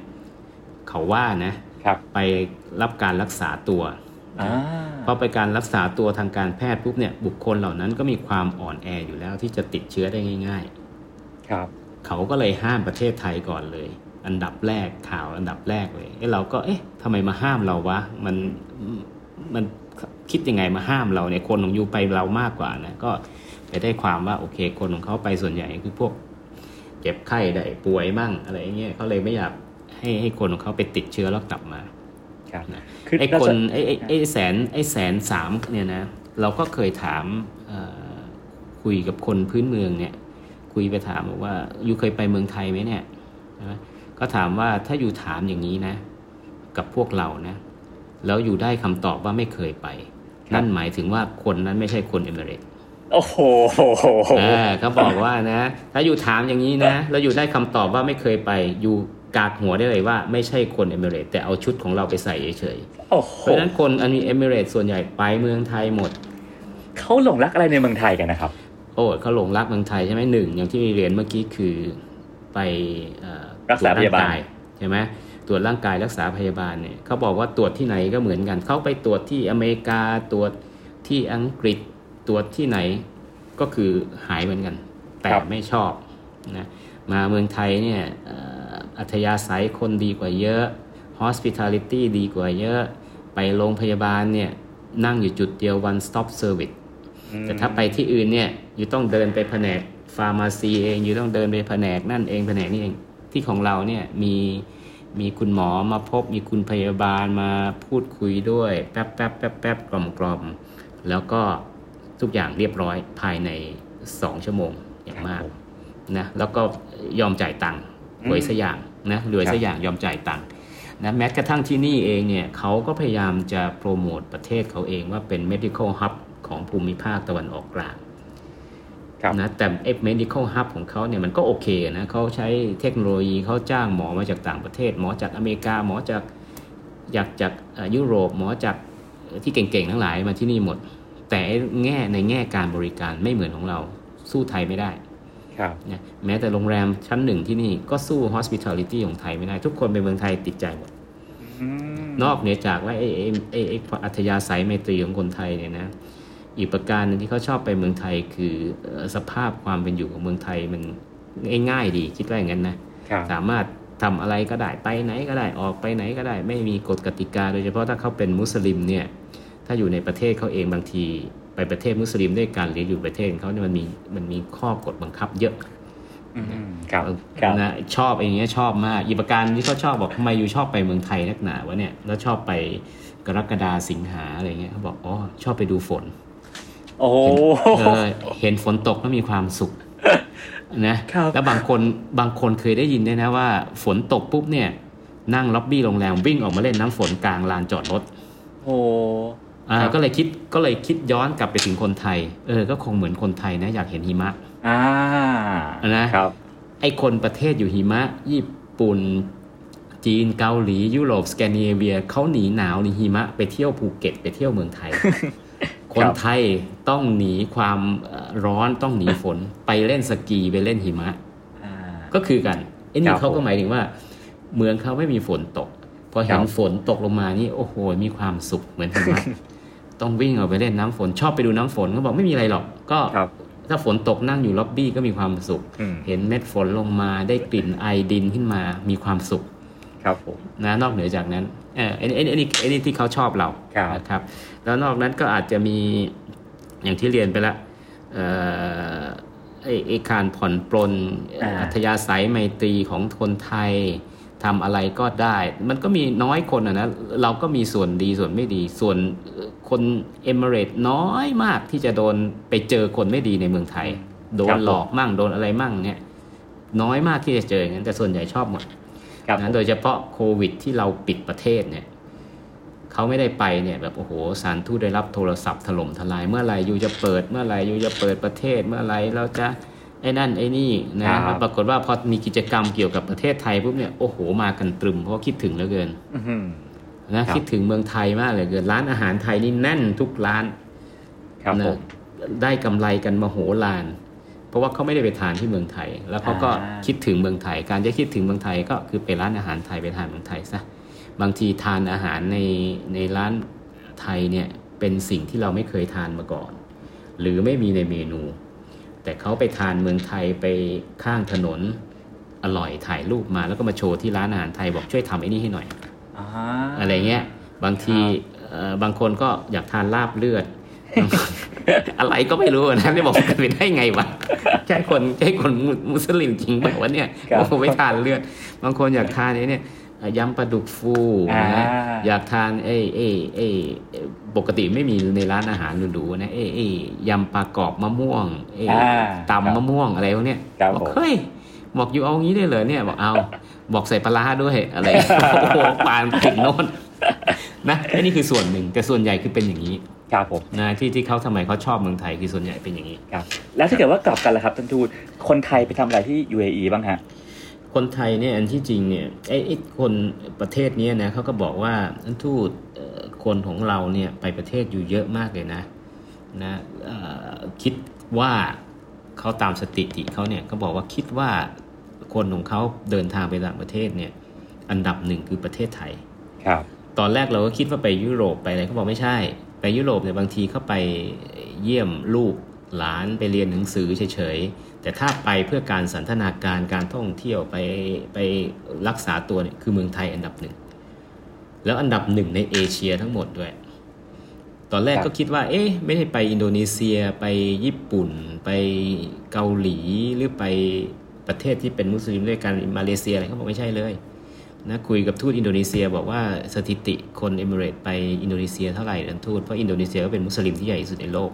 เขาว่านะครับไปรับการรักษาตัวอ่าพอไปการรักษาตัวทางการแพทย์ปุ๊บเนี่ยบุคคลเหล่านั้นก็มีความอ่อนแออยู่แล้วที่จะติดเชื้อได้ง่ายครับๆ เขาก็เลยห้ามประเทศไทยก่อนเลย อันดับแรกข่าวอันดับแรกเลยเอ้เราก็เอ๊ะทำไมมาห้ามเราวะมันมันคิดยังไงมาห้ามเราเนี่ยคนของยูไปเรามากกว่านะก็ไปได้ความว่าโอเค คนของเขาไปส่วนใหญ่คือพวกเจ็บไข้ได้ป่วยมั่งอะไรอย่างเงี้ยเขาเลยไม่อยากให้ให้คนของเขาไปติดเชื้อแล้วกลับมาครับนะคือไอ้เราคนจะไอ้ไอ้ไอ้แสนไอ้แสนสามเนี่ยนะ เราก็เคยถามเอ่อคุยกับคนพื้นเมืองเนี่ย คุยไปถามบอกว่าอยู่เคยไปเมืองไทยไหมเนี่ยใช่ไหมก็ถามว่าถ้าอยู่ถามอย่างนี้นะ กับพวกเรานะ แล้วอยู่ได้คำตอบว่าไม่เคยไป นั่นหมายถึงว่าคนนั้นไม่ใช่คนเอมิเรตส์โอ้โหอ่าเขาบอกว่านะ ถ้าอยู่ถามอย่างนี้นะ แล้วอยู่ได้คำตอบว่าไม่เคยไป อยู่กากหัวได้เลยว่าไม่ใช่คนเอมิเรตแต่เอาชุดของเราไปใส่เฉยโอ้โหๆเพราะฉะนั้นคนอันนี้เอมิเรตส่วนใหญ่ไปเมืองไทยหมด เขาหลงรักอะไรในเมืองไทยกันนะครับ โอ้เขาหลงรักเมืองไทยใช่ไหมหนึ่งอย่างที่เรียนเมื่อกี้คือไปเอ่อรักษาพยาบาลตรวจงกใช่ไหมตรวจร่างกายรักษาพยาบาลเนี่ยเขาบอกว่าตรวจที่ไหนก็เหมือนกัน เขาไปตรวจที่อเมริกาตรวจที่อังกฤษตรวจที่ไหนก็คือหายเหมือนกัน แต่ไม่ชอบนะมาเมืองไทยเนี่ยเอ่ออัธยาศัยคนดีกว่าเยอะ hospitality ดีกว่าเยอะ ไปโรงพยาบาลเนี่ยนั่งอยู่จุดเดียว one stop service แต่ถ้าไปที่อื่นเนี่ย อยู่ต้องเดินไปแผนกฟาร์มาซีเองอยู่ต้องเดินไปแผนกนั่นเองแผนกนี้เอง ที่ของเราเนี่ยมีมีคุณหมอมาพบมีคุณพยาบาลมาพูดคุยด้วย แป๊บแป๊บแป๊บแป๊บกล่อมกล่อมแล้วก็ทุกอย่างเรียบร้อยภายใน 2 ชั่วโมงอย่างมากนะแล้วก็ยอมจ่ายตังค์รวยสักอย่างนะรวยสักอย่างยอมจ่ายตังค์นะแม้กระทั่งที่นี่เองเนี่ยเขาก็พยายามจะโปรโมทประเทศเขาเองว่าเป็น medical hub ของภูมิภาคตะวันออกกลางครับ นะแต่ไอ้ medical hub ของเขาเนี่ยมันก็โอเคนะเขาใช้เทคโนโลยีเขาจ้างหมอมาจากต่างประเทศ หมอจากอเมริกาหมอจากอยากจากเอ่อยุโรปหมอจากที่เก่งๆทั้งหลายมาที่นี่หมด แต่แง่ในแง่การบริการไม่เหมือนของเรา สู้ไทยไม่ได้ครับนะแม้แต่โรงแรมชั้นหนึ่งที่นี่ก็สู้ hospitality ของไทยไม่ได้ ทุกคนไปเมืองไทยติดใจหมดอืมนอกเหนือจากว่าไอ้ไอ้ไอ้ไอ้อัธยาศัยไมตรีของคนไทยเนี่ยนะ อีกประการหนึงที่เขาชอบไปเมืองไทยคือเอ่อสภาพความเป็นอยู่ของเมืองไทยมันง่ายๆดีคิดว่าอย่างนั้นนะครับสามารถทำอะไรก็ได้ไปไหนก็ได้ออกไปไหนก็ได้ ไม่มีกฎกติกา โดยเฉพาะถ้าเขาเป็นมุสลิมเนี่ยถ้าอยู่ในประเทศเขาเองบางที ไปประเทศมุสลิมด้วยกันหรืออยู่ประเทศของเขาเนี่ยมันมีมันมีข้อกฎบังคับเยอะอืมครับครับนะชอบอย่างเงี้ยชอบมากอีกประการที่เขาชอบบอกทำไมอยู่ชอบไปเมืองไทยนักหนาวะเนี่ยแล้วชอบไปกรกฎาสิงหาอะไรเงี้ยเขาบอกอ๋อชอบไปดูฝน โอ้โหเออเห็นฝนตกแล้วมีความสุขนะครับแล้วบางคนบางคนเคยได้ยินด้วยนะว่า ฝนตกปุ๊บเนี่ยนั่งล็อบบี้โรงแรมวิ่งออกมาเล่นน้ำฝนกลางลานจอดรถ โอ้อ่าครับก็เลยคิดก็เลยคิดย้อนกลับไปถึงคนไทย เออ ก็คงเหมือนคนไทยนะ อยากเห็นหิมะ อ่านะครับ ไอคนประเทศอยู่หิมะ ญี่ปุ่น จีนเกาหลี ยุโรปสแกนดิเนเวียเขาหนีหนาวหนีหิมะไปเที่ยวภูเก็ตไปเที่ยวเมืองไทย คนไทยต้องหนีความเอ่อร้อนต้องหนีฝนไปเล่นสกีไปเล่นหิมะอ่าก็คือกันไอ้คนี่รับเขาก็ผมหมายถึงว่า เมืองเขาไม่มีฝนตก พอเห็นครับฝนตกลงมานี่โอ้โห มีความสุขเหมือนหิมะต้องวิ่งออกไปเล่นน้ำฝนชอบไปดูน้ำฝนเขาบอกไม่มีอะไรหรอก ก็ครับถ้าฝนตกนั่งอยู่ล็อบบี้ก็มีความสุขอืมเห็นเม็ดฝนลงมาได้กลิ่นไอดินขึ้นมามีความสุข ครับผมนะนอกเหนือจากนั้นเออไอ้ไอ้ไอ้นี่ไอ้นี่ที่เขาชอบเราครับนะครับแล้วนอกนั้นก็อาจจะมีอย่างที่เรียนไปละเอ่อไอ้ไอ้การผ่อนปลนอ่าอัธยาศัยไมตรีของคนไทยทำอะไรก็ได้ มันก็มีน้อยคนอะนะเราก็มีส่วนดีส่วนไม่ดี ส่วนคนเอมิเรตน้อยมากที่จะโดนไปเจอคนไม่ดีในเมืองไทย โดครันบผมหลอกมั่งโดนอะไรมั่งเนี่ย น้อยมากที่จะเจออย่างนั้นแต่ส่วนใหญ่ชอบหมดครับ นะโดยเฉพาะโควิด ที่เราปิดประเทศเนี่ยเขาไม่ได้ไปเนี่ยแบบโอ้โหสารทูตได้รับโทรศัพท์ถล่มทลาย เมื่อไหร่ยูจะเปิดเมื่อไหร่ยูจะเปิดประเทศเมื่อไหร่เราจะไอ้นั่นไอ้นี่นะครับปรากฏว่าพอมีกิจกรรมเกี่ยวกับประเทศไทยปุ๊บเนี่ยโอ้โหมากันตรึมเพราะว่าคิดถึงเหลือเกินอื้อหือนะครับคิดถึงเมืองไทยมากเหลยเกินร้านอาหารไทยนี่แน่นทุกร้านครับนะผมได้กำไรกันมโหฬาร เพราะว่าเขาไม่ได้ไปทานที่เมืองไทย แล้วเขาก็อ่าคิดถึงเมืองไทย การจะคิดถึงเมืองไทยก็คือไปร้านอาหารไทยไปทานเมืองไทยซะบางทีทานอาหารในในร้านไทยเนี่ยเป็นสิ่งที่เราไม่เคยทานมาก่อน หรือไม่มีในเมนู แต่เขาไปทานเมืองไทยไปข้างถนนอร่อยถ่ายรูปมาแล้วก็มาโชว์ที่ร้านอาหารไทยบอกช่วยทำไอ้นี่ให้หน่อยอ่าอะไรเงี้ยบางทีครับเอ่อบางคนก็อยากทานลาบเลือด อะไรก็ไม่รู้นะนี่บอกเป็นไปได้ไงวะใช่คนใช่คนมุมุสลิมจริงแบบว่าวะเนี่ยครับโอ้ไม่ทานเลือด บางคนอยากทานไอ้เนี่ยเอ่อยำปลาดุกฟูอ่านะอยากทานเอ้เอ้เอ้ปกติไม่มีในร้านอาหารหรูๆนะเอ้เอ้ยำปลากรอบมะม่วงเอ้อ่าตำมะม่วงอะไรพวกเนี้ยครับบอกผมเฮ้ยบอกอยู่เอางี้ได้เลยเนี่ยบอกเอา บอกใส่ปลาร้าด้วยอะไรโอ้โหปานถึงโน่นนะไอ้นี่คือส่วนหนึ่งแต่ส่วนใหญ่คือเป็นอย่างนี้ ครับผมนะที่ที่เขาทำไมเขาชอบเมืองไทยคือส่วนใหญ่เป็นอย่างนี้ครับ แล้วถ้าเกิดว่ากลับกันล่ะครับท่านทูตคนไทยไปทำอะไรที่ UAE บ้างฮะคนไทยเนี่ยอันที่จริงเนี่ยไอ้ไอ้คนประเทศเนี้ยนะเขาก็บอกว่าท่านทูตเอ่อคนของเราเนี่ยไปประเทศอยู่เยอะมากเลยนะนะเอ่อคิดว่าเขาตามสถิติเขาเนี่ยเขาบอกว่าคิดว่าคนของเขาเดินทางไปต่างประเทศเนี่ยอันดับหนึ่งคือประเทศไทยครับ ตอนแรกเราก็คิดว่าไปยุโรปไปอะไรเขาบอกไม่ใช่ ไปยุโรปเนี่ยบางทีเขาไปเยี่ยมลูกหลานไปเรียนหนังสือเฉยๆ แต่ถ้าไปเพื่อการสันทนาการการท่องเที่ยวไปไปรักษาตัวเนี่ยคือเมืองไทยอันดับหนึ่ง แล้วอันดับหนึ่งในเอเชียทั้งหมดด้วย ตอนแรกครับก็คิดว่า เอ๊ะ ไม่ได้ไปอินโดนีเซียไปญี่ปุ่น ไปเกาหลีหรือไปประเทศที่เป็นมุสลิมด้วยกันมาเลเซียอะไรเขาบอกไม่ใช่เลย นะคุยกับทูตอินโดนีเซีย บอกว่าสถิติคนเอมิเรตไปอินโดนีเซียเท่าไหร่นันทูตเพราะอินโดนีเซียก็เป็นมุสลิมที่ใหญ่ที่สุดในโลก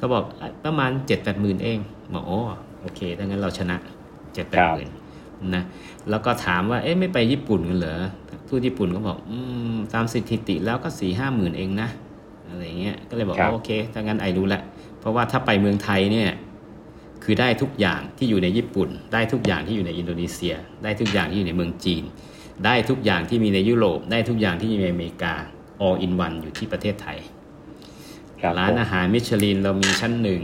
ก็บอกอะประมาณเจ็ดแปดหมื่นเองบอกโอ้โอเคถ้างั้นเราชนะเจ็ดแปดหมื่นนะแล้วก็ถามว่าเอ๊ะไม่ไปญี่ปุ่นกันเหรอทูตญี่ปุ่นก็บอกอืมตามสถิติแล้วก็สี่ห้าหมื่นเองนะอะไรเงี้ยก็เลยบอกครับโอเคถ้างั้นไอรู้ละเพราะว่าถ้าไปเมืองไทยเนี่ย คือได้ทุกอย่างที่อยู่ในญี่ปุ่น ได้ทุกอย่างที่อยู่ในอินโดนีเซีย ได้ทุกอย่างที่อยู่ในเมืองจีน ได้ทุกอย่างที่มีในยุโรป ได้ทุกอย่างที่มีในอเมริกา all in one อยู่ที่ประเทศไทยครับร้านผมอาหารมิชลินเรามีชั้นหนึ่ง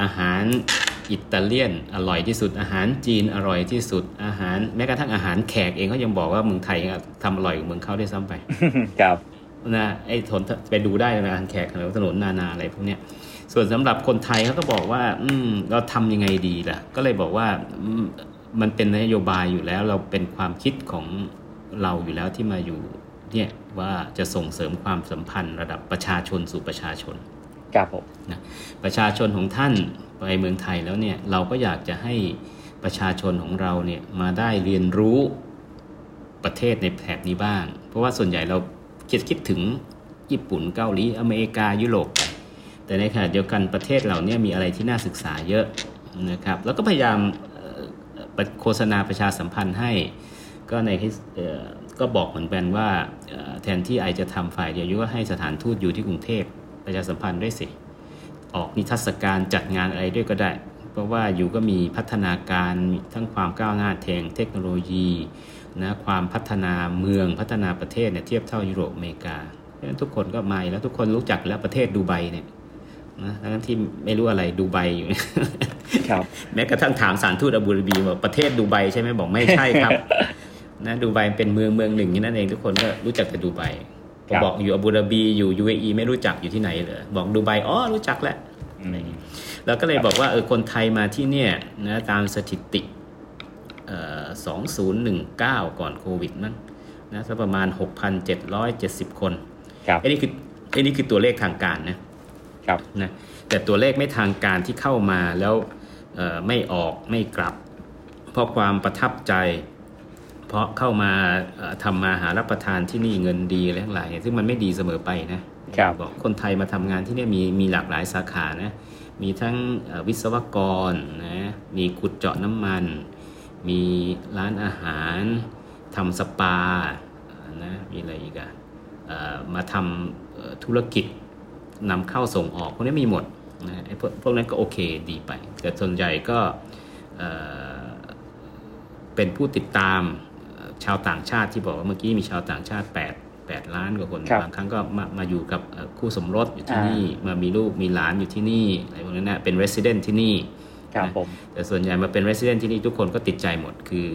อาหารอิตาเลียนอร่อยที่สุด อาหารจีนอร่อยที่สุดอาหารแม้กระทั่งอาหารแขกเองเขายังบอกว่าเมืองไทยทำอร่อยกว่าเมืองเขาได้วยซ้ำไปครับนะไอ้ถนนไปดูได้นะอาหารแขกถนนนานาอะไรพวกเนี้ย ส่วนสำหรับคนไทยเขาก็บอกว่า อืมเราทำยังไงดีล่ะ ก็เลยบอกว่าอืมมันเป็นนโยบายอยู่แล้ว เราเป็นความคิดของเราอยู่แล้วที่มาอยู่ เนี่ยว่าจะส่งเสริมความสัมพันธ์ระดับประชาชนสู่ประชาชนครับผมนะประชาชนของท่านไปเมืองไทยแล้วเนี่ยเราก็อยากจะให้ประชาชนของเราเนี่ยมาได้เรียนรู้ประเทศในแถบนี้บ้าง เพราะว่าส่วนใหญ่เราคิดคิดถึงญี่ปุ่นเกาหลีอเมริกายุโรปไป แต่ในขณะเดียวกันประเทศเหล่านี้มีอะไรที่น่าศึกษาเยอะนะครับ แล้วก็พยายามโฆษณาประชาสัมพันธ์ให้ ก็ในก็บอกเหมือนกันว่าแทนที่ไอจะทำฝ่ายเดียวยุก็ให้สถานทูตอยู่ที่กรุงเทพประชาสัมพันธ์ด้วยสิ ออกนิทรรศการจัดงานอะไรด้วยก็ได้ เพราะว่าอยู่ก็มีพัฒนาการทั้งความก้าวหน้าทางเทคโนโลยีนะความพัฒนาเมืองพัฒนาประเทศเนี่ยเทียบเท่ายุโรปอเมริกาเพราะฉะนั้นทุกคนก็มาแล้วทุกคนรู้จักแล้วประเทศดูไบเนี่ย นะทั้งที่ไม่รู้อะไรดูไบอยู่ครับแม้กระทั่งถามสารทูตอาบูดาบีว่าประเทศดูไบใช่ไหมบอกไม่ใช่ครับนะดูไบเป็นเมืองเมืองหนึ่งนี่นั่นเองทุกคนก็รู้จักแต่ดูไบพอครับบอกอยู่อาบูดาบีอยู่ UAE ไม่รู้จักอยู่ที่ไหนเลยบอกดูไบอ๋อรู้จักแล้วอืมเราก็เลยบอกว่าเออคนไทยมาที่เนี่ยนะตามสถิติเอ่อ2019ก่อนโควิดมั้งนะสักประมาณ6,770คนครับไอ้นี่คือไอ้นี่คือตัวเลขทางการนะ ครับนะแต่ตัวเลขไม่ทางการที่เข้ามาแล้วเอ่อไม่ออกไม่กลับ เพราะความประทับใจ เพราะเข้ามาเอ่อทำมาหารับประทานที่นี่เงินดีอะไรทั้งหลายซึ่งมันไม่ดีเสมอไปนะครับบอกคนไทยมาทำงานที่เนี่ยมีมีหลากหลายสาขานะมีทั้งเอ่อวิศวกรนะมีขุดเจาะน้ำมัน มีร้านอาหารทำสปานะมีอะไรอีกอะเอ่อมาทำเอ่อธุรกิจ นำเข้าส่งออกพวกนี้มีหมดนะไอ้พวกพวกนั้นก็โอเคดีไป แต่ส่วนใหญ่ก็เอ่อเป็นผู้ติดตามเอ่อชาวต่างชาติที่บอกว่าเมื่อกี้มีชาวต่างชาติ 8 8 ล้านกว่าคนครับบางครั้งก็มามาอยู่กับเอ่อคู่สมรสอยู่ที่อ่านี่นี่มามีลูกมีหลานอยู่ที่นี่อะไรพวกนั้นนะเป็น resident ที่นี่ครับผมแต่ส่วนใหญ่มาเป็น resident ที่นี่ทุกคนก็ติดใจหมดคือ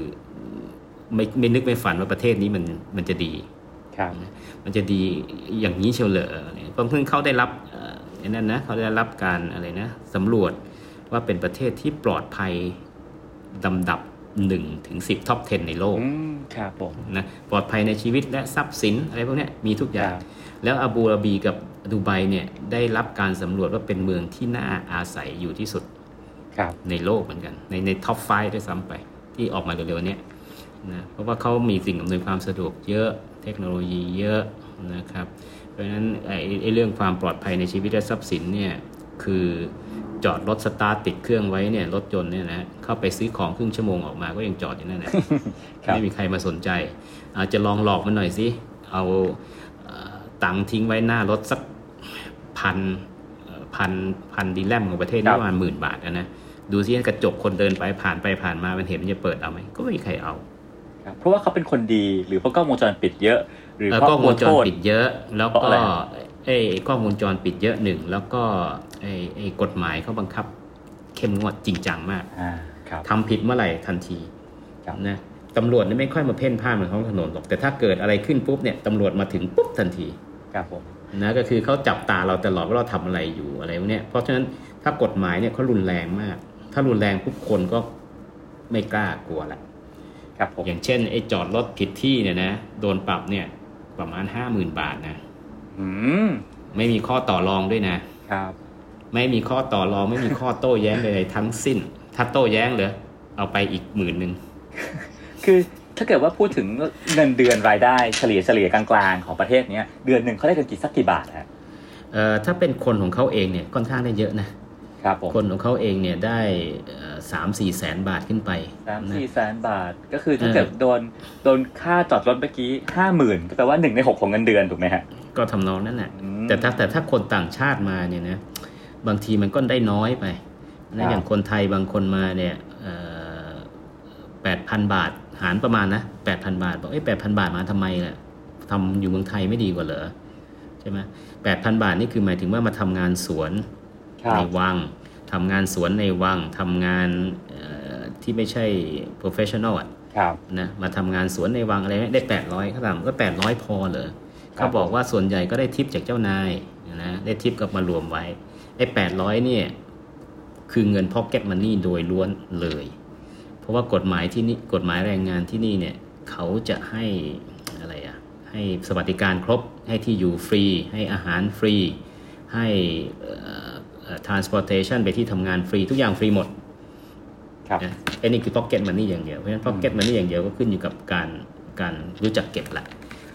ไม่ไม่นึกไม่ฝันว่าประเทศนี้มันมันจะดีครับมันจะดีอย่างนี้เชียวเหรอ เนี่ยเพราะเพิ่งเขาได้รับเอ่อไอ้นั่นนะเขาได้รับการอะไรนะสำรวจว่าเป็นประเทศที่ปลอดภัยลำดับ1ถึง10ท็อป 10 ในโลกอืมครับผมนะปลอดภัยในชีวิตและทรัพย์สินอะไรพวกเนี้ยมีทุกอย่างครับแล้วอาบูดาบีกับดูไบเนี่ยได้รับการสำรวจว่าเป็นเมืองที่น่าอาศัยอยู่ที่สุดครับในโลกเหมือนกัน ในใน top five ด้วยซ้ำไป ที่ออกมาเร็วๆเนี้ยนะเพราะว่าเขามีสิ่งอำนวยความสะดวกเยอะเทคโนโลยีเยอะ นะครับเพราะฉะนั้นไอ้ไอ้เรื่องความปลอดภัยในชีวิตและทรัพย์สินเนี่ยคือจอดรถสตาร์ทติดเครื่องไว้เนี่ยรถยนต์เนี่ยนะเข้าไปซื้อของครึ่งชั่วโมงออกมาก็ยังจอดอยู่นั่นแหละครับไม่มีใครมาสนใจ อาจจะลองหลอกมันหน่อยสิเอาเอ่อตังค์ทิ้งไว้หน้ารถสักพันเอ่อพันพันดีแลมของประเทศครันี่บประมาณหมื่นบาทอะนะดูซิกระจกคนเดินไปผ่านไปผ่านมามันเห็นมันจะเปิดเอาไหมก็ไม่มีใครเอาครับเพราะว่าเขาเป็นคนดีหรือเพราะกล้องวงจรปิดเยอะ หรือเอ่อเพราะกล้องกวลัวงจรโทษปิดเยอะ แล้วเพราะก็อะไรฮะไอ้กล้องวงจรปิดเยอะหนึ่งแล้วก็ไอ้ไอ้กฎหมายเขาบังคับ เข้มงวดจริงจังมากอ่าครับทำผิดเมื่อไหร่ทันทีครับนะตำรวจเนี่ยไม่ค่อยมาเพ่นพ่านบนท้องถนนหรอกแต่ถ้าเกิดอะไรขึ้นปุ๊บเนี่ยตำรวจมาถึงปุ๊บทันทีครับผมนะก็คือเขาจับตาเราตลอดว่าเราทำอะไรอยู่อะไรพวกเนี้ยเพราะฉะนั้นถ้ากฎหมายเนี่ยเขารุนแรงมาก ถ้ารุนแรงปุ๊บคนก็ไม่กล้ากลัวละครับผมอย่างเช่นไอ้จอดรถผิดที่เนี่ยนะโดนปรับเนี่ย ประมาณห้าหมื่นบาทนะอืมไม่มีข้อต่อรองด้วยนะครับ ไม่มีข้อต่อรองไม่มีข้อโต้แย้งใดๆทั้งสิ้น ถ้าโต้แย้งเหรอเอาไปอีกหมื่นหนึ่งคือถ้าเกิดว่าพูดถึงเงินเดือนรายได้เฉลี่ยเฉลี่ยกลางๆของประเทศเนี้ยเดือนหนึ่งเขาได้กันกี่สักกี่บาทฮะเอ่อถ้าเป็นคนของเขาเองเนี่ยค่อนข้างได้เยอะนะ ครับผมคนของเขาเองเนี่ยได้สามสี่แสนบาทขึ้นไปสามนะสี่แสนบาทก็คือถ้าเออเกิดโดนโดนค่าจอดรถเมื่อกี้ห้าหมื่นก็แปลว่าหนึ่งในหกของเงินเดือนถูกไหมฮะก็ก็ทำนองนั้นแหละอืมแต่ถ้าแต่ถ้าคนต่างชาติมาเนี่ยนะบางทีมันก็ได้น้อยไปครันะบอย่างคนไทยบางคนมาเนี่ยแปดพันบาทหารประมาณนะแปดพันบาทบอกเอ้แปดพันบาทมาทำไมล่ะทำอยู่เมืองไทยไม่ดีกว่าเหรอใช่ไหมแปดพันบาทนี่คือหมายถึงว่ามาทำงานสวนครับในวัง ทำงานสวนในวังทำงานเอ่อที่ไม่ใช่ professional อะครับนะมาทำงานสวนในวังอะไรเนี่ยได้แปดร้อยเขาถามก็แปดร้อยพอเหรอครับเขาบอกว่าส่วนใหญ่ก็ได้ทิปจากเจ้านายนะได้ทิปกับมารวมไว้ไอ้แปดร้อยเนี่ยคือเงิน pocket money โดยล้วนเลย เพราะว่ากฎหมายที่นี่กฎหมายแรงงานที่นี่เนี่ยเขาจะให้อะไรอะให้สวัสดิการครบให้ที่อยู่ฟรี ให้อาหารฟรี ให้เอ่อเอ่อ transportation ไปที่ทำงานฟรีทุกอย่างฟรีหมดครับนะไอ้นี่คือ pocket money อย่างเดียว เพราะฉะนั้น pocket money อย่างเดียวก็ขึ้นอยู่กับการการรู้จักเก็บแหละ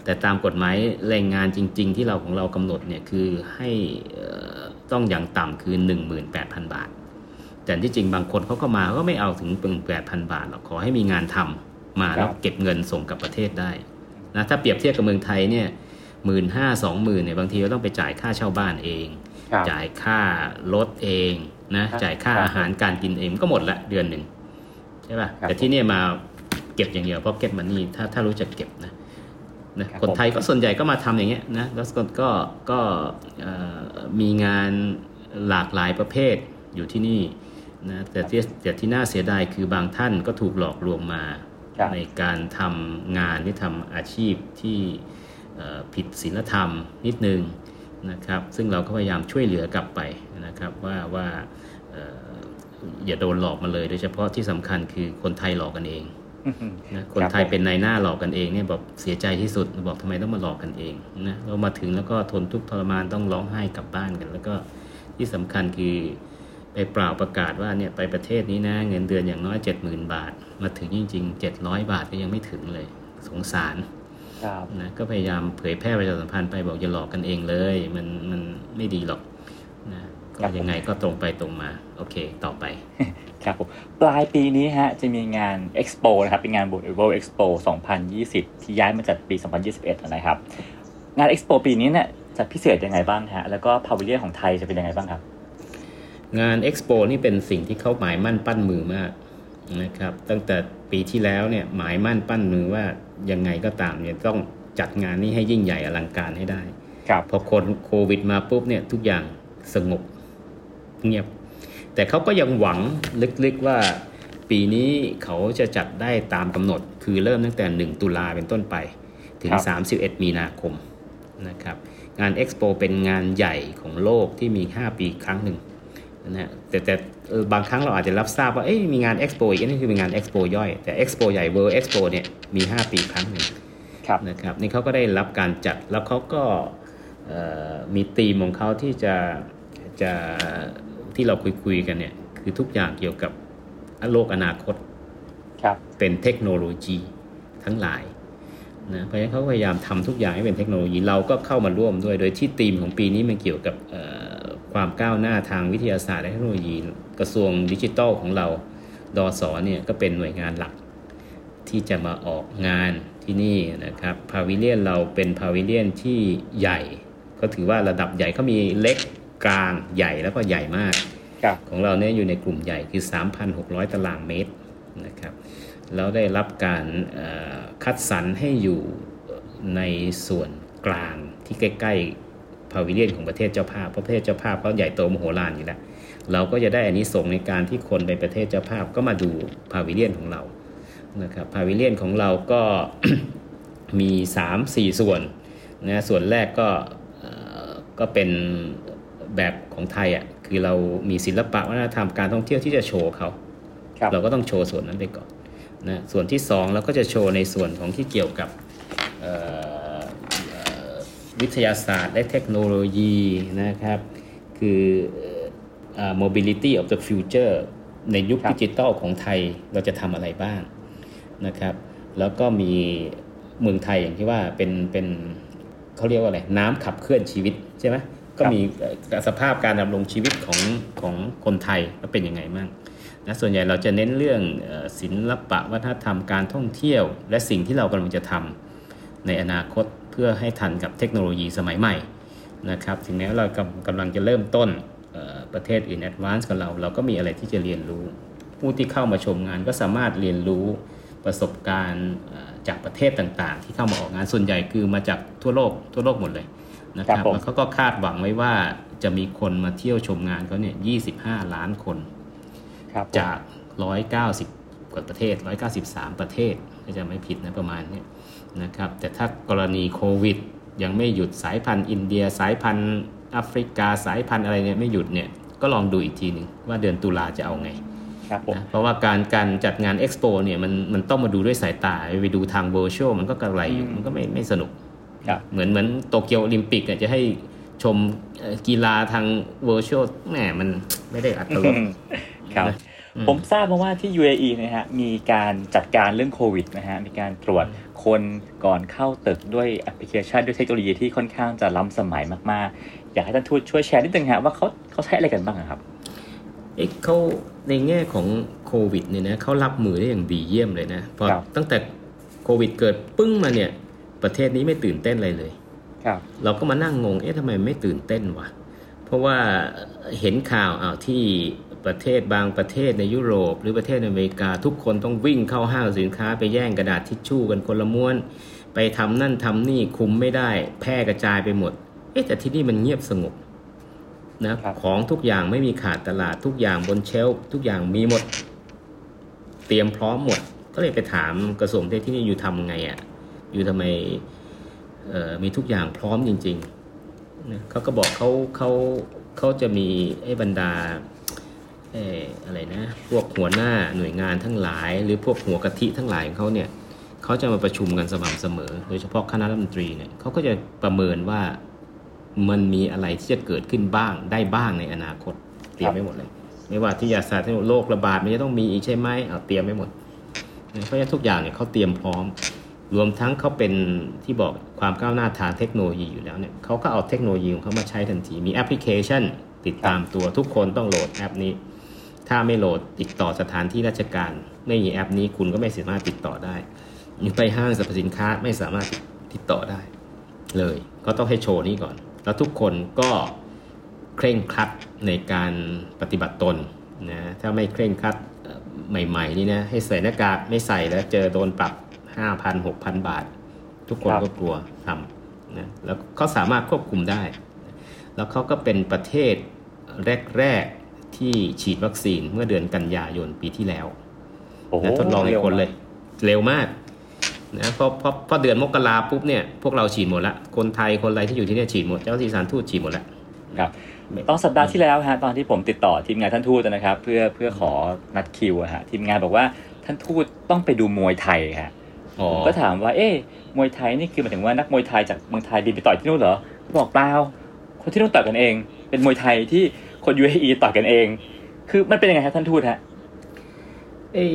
แต่ตามกฎหมายแรงงานจริง ๆ ที่เราของเรากำหนดเนี่ยคือให้เอ่อต้องอย่างต่ำคือ 18,000 บาท แต่ที่จริงบางคนเขาก็มาเขาก็ไม่เอาถึงเป็น8,000 บาทหรอกขอให้มีงานทำมาแล้วครับเก็บเงินส่งกลับประเทศได้นะถ้าเปรียบเทียบกับเมืองไทยเนี่ยหมื่นห้าสองหมื่นเนี่ยบางทีเราต้องไปจ่ายค่าเช่าบ้านเองครับ จ่ายค่ารถเองนะครับจ่ายค่าครับอาหารการกินเองก็หมดละเดือนหนึ่งใช่ป่ะครับแต่ที่เนี่ยมาเก็บอย่างเดียวเพราะเก็บมันนี่ถ้าถ้ารู้จักเก็บนะนะครับคนไทยก็ส่วนใหญ่ก็มาทำอย่างเงี้ยนะแล้วก็ก็ก็เอ่อมีงานหลากหลายประเภทอยู่ที่นี่นะแต่ที่แต่ที่น่าเสียดายคือบางท่านก็ถูกหลอกลวงมาครับในการทำงานหรือทำอาชีพที่เอ่อผิดศีลธรรมนิดนึง นะครับ ซึ่งเราก็พยายามช่วยเหลือกลับไปนะครับว่าว่าเอ่ออย่าโดนหลอกมาเลย โดยเฉพาะที่สำคัญคือคนไทยหลอกกันเองนะคนไทยเป็นนายหน้าหลอกกันเองเนี่ยบอกเสียใจที่สุดบอกทำไมต้องมาหลอกกันเองนะเรามาถึงแล้วก็ทนทุกข์ทรมานต้องร้องไห้กลับบ้านกัน แล้วก็ที่สำคัญคือไปเปล่าประกาศว่าเนี่ยไปประเทศนี้นะเงินเดือนอย่างน้อย 70,000 บาท มาถึงจริง ๆ 700 บาทก็ยังไม่ถึงเลย สงสารครับ นะก็พยายามเผยแพร่ประชาสัมพันธ์ไปบอกอย่าหลอกกันเองเลย มันมันไม่ดีหรอกนะก็ยังไงก็ตรงไปตรงมา โอเค ต่อไป ครับผมปลายปีนี้ฮะ จะมีงาน Expo นะครับ เป็นงาน World Expo 2020 ที่ย้ายมาจัดปี 2021 นะครับ งาน Expo ปีนี้เนี่ยจะพิเศษยังไงบ้างฮะ แล้วก็พาวิเลียนของไทยจะเป็นยังไงบ้างครับ งานเอ็กซ์โปนี่เป็นสิ่งที่เขาหมายมั่นปั้นมือมากนะครับ ตั้งแต่ปีที่แล้วเนี่ยหมายมั่นปั้นมือว่ายังไงก็ตามเนี่ยต้องจัดงานนี้ให้ยิ่งใหญ่อลังการให้ได้ครับพอคนโควิดมาปุ๊บเนี่ยทุกอย่างสงบเงียบ แต่เขาก็ยังหวังลึกๆว่าปีนี้เขาจะจัดได้ตามกำหนด คือเริ่มตั้งแต่ 1 ตุลาเป็นต้นไป ถึงครับ31 มีนาคมนะครับงานเอ็กซ์โปเป็นงานใหญ่ของโลกที่มี 5 ปีครั้งหนึ่งนะฮะแต่แต่เออ บางครั้งเราอาจจะรับทราบว่าเอ้ยมีงานเอ็กซ์โปอีกอันนี่คือเป็นงานเอ็กซ์โปย่อย แต่เอ็กซ์โปใหญ่ World Expo เนี่ยมี 5 ปีครั้งหนึ่งครับนะครับนี่เขาก็ได้รับการจัดแล้วเขาก็เอ่อมีธีมของเขาที่จะจะที่เราคุยคุยๆกันเนี่ยคือทุกอย่างเกี่ยวกับโลกอนาคตครับเป็นเทคโนโลยีทั้งหลายนะเพราะฉะนั้นเขาพยายามทำทุกอย่างให้เป็นเทคโนโลยีเราก็เข้ามาร่วมด้วย โดยที่ธีมของปีนี้มันเกี่ยวกับเอ่อความก้าวหน้าทางวิทยาศาสตร์และเทคโนโลยี กระทรวงดิจิทัลของเราดอสอเนี่ยก็เป็นหน่วยงานหลัก ที่จะมาออกงานที่นี่นะครับพาวิเลียนเราเป็นพาวิเลียนที่ใหญ่ ก็ถือว่าระดับใหญ่เขามีเล็กกลางใหญ่แล้วก็ใหญ่มากครับของเราเนี่ยอยู่ในกลุ่มใหญ่คือ 3,600 ตารางเมตรนะครับแล้วได้รับการเอ่อคัดสรรให้อยู่ในส่วนกลางที่ใกล้ ๆ พาวิเลียนของประเทศเจ้าภาพเพราะประเทศเจ้าภาพเขาใหญ่โตมโหฬารอยู่แล้ว เราก็จะได้อันนี้ส่งส์ในการที่คนไปประเทศเจ้าภาพก็มาดูพาวิเลียนของเรานะครับพาวิเลียนของเราก็มี 3-4 ส่วนนะส่วนแรกก็เอ่อก็เป็นแบบของไทยอะคือเรามีศิลปะวัฒนธรรมการท่องเที่ยวที่จะโชว์เขาครับเราก็ต้องโชว์ส่วนนั้นไปก่อนนะส่วนที่สองเราก็จะโชว์ในส่วนของที่เกี่ยวกับเอ่อเอ่อวิทยาศาสตร์และเทคโนโลยีนะครับ คือเอ่อ mobility of the future ในยุคครับดิจิตอลของไทยเราจะทำอะไรบ้างนะครับ แล้วก็มีเมืองไทยอย่างที่ว่าเป็นเป็นเขาเรียกว่าอะไร น้ำขับเคลื่อนชีวิตใช่ไหมก็มีเอ่อสภาพการดำรงชีวิตของของคนไทยก็เป็นยังไงบ้างนะส่วนใหญ่เราจะเน้นเรื่องเอ่อศิลปะวัฒนธรรมการท่องเที่ยว และสิ่งที่เรากำลังจะทำในอนาคตเพื่อให้ทันกับเทคโนโลยีสมัยใหม่นะครับถึงแม้เรากำกำลังจะเริ่มต้นเอ่อ ประเทศอื่นแอดวานซ์กับเรา เราก็มีอะไรที่จะเรียนรู้ ผู้ที่เข้ามาชมงานก็สามารถเรียนรู้ประสบการณ์เอ่อจากประเทศต่างๆ ที่เข้ามาออกงานส่วนใหญ่คือมาจากทั่วโลกทั่วโลกหมดเลยนะคครัรับบผมแล้วเขาก็คาดหวังไว้ว่าจะมีคนมาเที่ยวชมงานเขาเนี่ย 25 ล้านคนครับจาก 190 กว่าประเทศ 193 ประเทศถ้าจะไม่ผิดนะประมาณเนี้ยนะครับ แต่ถ้ากรณีโควิด ยังไม่หยุดสายพันธุ์อินเดียสายพันธุ์แอฟริกาสายพันธุ์อะไรเนี่ยไม่หยุดเนี่ย ก็ลองดูอีกทีหนึ่งว่าเดือนตุลาจะเอาไงครับผมนะเพราะว่าการการจัดงานเอ็กซ์โปเนี่ยมันมันต้องมาดูด้วยสายตาไปดูทาง virtual มันก็กระไรอยู่อืมมันก็ไม่ไม่สนุกครับเหมือนเหมือนโตเกียวโอลิมปิกเนี่ยจะให้ชมเอ่อกีฬาทางเวอร์ชวลแหมมันไม่ได้อัตลดครับอืมผมทราบมาว่าที่ UAE นะฮะมีการจัดการเรื่องโควิดนะฮะมีการตรวจคนก่อนเข้าตึกด้วยแอปพลิเคชันด้วยเทคโนโลยีที่ค่อนข้างจะล้ำสมัยมากๆ อยากให้ท่านทูตช่วยแชร์นิดนึงฮะว่าเขาเขาใช้อะไรกันบ้างอะครับเอ๊ะเขาในแง่ของโควิดเนี่ยนะเขารับมือได้อย่างดีเยี่ยมเลยนะพอครับตั้งแต่โควิดเกิดปึ้งมาเนี่ย ประเทศนี้ไม่ตื่นเต้นอะไรเลยครับ เราก็มานั่งงงเอ๊ะทำไมไม่ตื่นเต้นวะเพราะว่าเห็นข่าวอ้าวที่ประเทศบางประเทศในยุโรป หรือประเทศอเมริกา ทุกคนต้องวิ่งเข้าห้างสินค้า ไปแย่งกระดาษทิชชู่กันคนละม้วน ไปทำนั่นทำนี่คุมไม่ได้ แพร่กระจายไปหมด เอ๊ะแต่ที่นี่มันเงียบสงบนะครับของทุกอย่างไม่มีขาดตลาดทุกอย่างบนเชลฟ์ทุกอย่างมีหมด เตรียมพร้อมหมด ก็เลยไปถามกระทรวงเทศที่นี่อยู่ทำไงอะ่ะ อยู่ทำไมเอ่อมีทุกอย่างพร้อมจริงๆนะเขาก็บอกเขาเขาเขาจะมีไอ้บรรดาเอ่ออะไรนะ พวกหัวหน้าหน่วยงานทั้งหลาย หรือพวกหัวกะทิทั้งหลายของเขาเนี่ยเขาจะมาประชุมกันสม่ำเสมอ โดยเฉพาะคณะรัฐมนตรีเนี่ยเขาก็จะประเมินว่า มันมีอะไรที่จะเกิดขึ้นบ้างได้บ้างในอนาคตเตรียมไว้หมดเลย ไม่ว่าที่ยาศาสตร์โรคระบาดมันจะต้องมีอีกใช่ไหมเอาเตรียมไว้หมดนะเพราะฉะนั้นทุกอย่างเนี่ยเขาเตรียมพร้อม รวมทั้งเขาเป็นที่บอกความก้าวหน้าทางเทคโนโลยีอยู่แล้วเนี่ยเขาก็เอาเทคโนโลยีของเขามาใช้ทันทีมีแอปพลิเคชัน ติดตามตัวทุกคนต้องโหลดแอปนี้ ถ้าไม่โหลดติดต่อสถานที่ราชการ ไม่มีแอปนี้คุณก็ไม่สามารถติดต่อได้ไปห้างสรรพสินค้าไม่สามารถติดต่อได้ เลยก็ต้องให้โชว์นี้ก่อน แล้วทุกคนก็เคร่งครัดในการปฏิบัติตนนะถ้าไม่เคร่งครัดเอ่อใหม่ๆนี่นะให้ใส่หน้ากากไม่ใส่แล้วเจอโดนปรับ5,000 6,000บาท ทุกคนครับก็กลัวทำนะแล้วเขาสามารถควบคุมได้ แล้วเขาก็เป็นประเทศแรก ๆ ที่ฉีดวัคซีนเมื่อเดือนกันยายนปีที่แล้วโอ้โหนะทดลองในคนเลย เร็วมาก นะเพราะเพราะเพราะเดือนมกราปุ๊บเนี่ยพวกเราฉีดหมดละคนไทยคนอะไรที่อยู่ที่เนี่ยฉีดหมดเจ้าที่สถารทูตฉีดหมดละครับตอนสัปดาห์ที่แล้วฮะตอนที่ผมติดต่อทีมงานท่านทูตนะครับ เพื่อเพื่อขอนัดคิวอะฮะทีมงานบอกว่าท่านทูตต้องไปดูมวยไทยฮะอ๋อผมก็ถามว่า เอ๊ะมวยไทยนี่คือหมายถึงว่านักมวยไทยจากเมืองไทยบินไปต่อยที่นู่นเหรอบอกเปล่าคนที่นู่นต่อยกันเอง เป็นมวยไทยที่คน UAE ต่อยกันเอง คือมันเป็นยังไงฮะท่านทูตฮะเอ้ย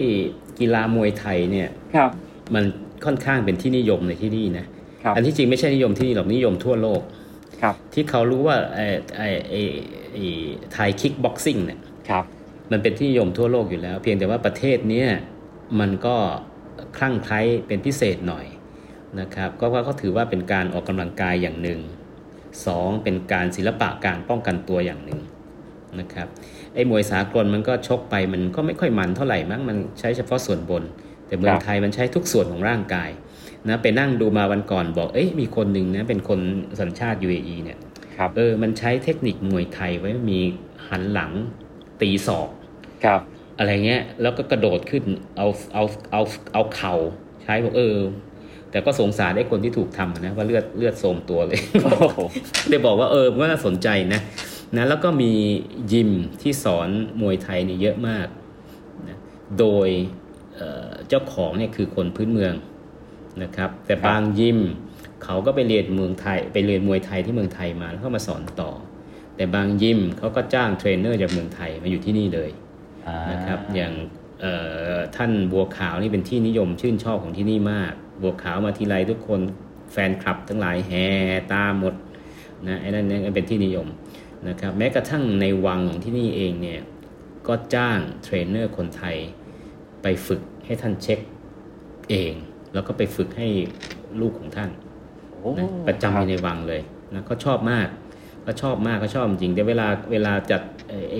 กีฬามวยไทยเนี่ยครับ มัน ค่อนข้างเป็นที่นิยมในที่นี่นะครับอันที่จริงไม่ใช่นิยมที่นี่หรอกนิยมทั่วโลกครับที่เขารู้ว่าไอ้ไอ้ไอ้ไอ้ Thai kickboxing เนี่ยครับมันเป็นที่นิยมทั่วโลกอยู่แล้ว เพียงแต่ว่าประเทศเนี้ยมันก็คลั่งไคล้เป็นพิเศษหน่อยนะครับก็ว่าเขาถือว่าเป็นการออกกำลังกายอย่างหนึ่งสองเป็นการศิลปะการป้องกันตัวอย่างหนึ่งนะครับไอ้มวยสากลมันก็ชกไปมันก็ไม่ค่อยมันเท่าไหร่มั้งมันใช้เฉพาะส่วนบน แต่เมืองไทยมันใช้ทุกส่วนของร่างกายนะไปนั่งดูมาวันก่อนบอกเอ้ยมีคนหนึ่งนะเป็นคนสัญชาติ UAE เนี่ยครับเออมันใช้เทคนิคมวยไทยไว้มีหันหลังตีศอกครับอะไรเงี้ยแล้วก็กระโดดขึ้นเอาเอาเอาเอาเข่าใช้บอกเออ แต่ก็สงสารไอ้คนที่ถูกทำอะนะว่าเลือดเลือดโทรมตัวเลยโอ้โหเลยบอกว่าเออมันก็น่าสนใจนะนะแล้วก็มียิมที่สอนมวยไทยนี่เยอะมากนะโดย เอ่อเจ้าของเนี่ยคือคนพื้นเมืองนะครับ แต่บางยิมเขาก็ไปเรียนเมืองไทยไปเรียนมวยไทยที่เมืองไทยมาแล้วก็มาสอนต่อ แต่บางยิมเขาก็จ้างเทรนเนอร์จากเมืองไทยมาอยู่ที่นี่เลยอ่านะครับอย่างเอ่อท่านบัวขาวนี่เป็นที่นิยมชื่นชอบของที่นี่มาก บัวขาวมาทีไรทุกคนแฟนคลับทั้งหลายแห่ตามหมดนะไอ้นั่นเนี่ยเป็นที่นิยมนะครับแม้กระทั่งในวังของที่นี่เองเนี่ยก็จ้างเทรนเนอร์คนไทย ไปฝึกให้ท่านชีคเอง แล้วก็ไปฝึกให้ลูกของท่านโอ้นะประจำอยู่ในวังเลยนะเขาชอบมากเขาชอบมากเขาชอบจริงแต่เวลาเวลาจัดเอ่อเอ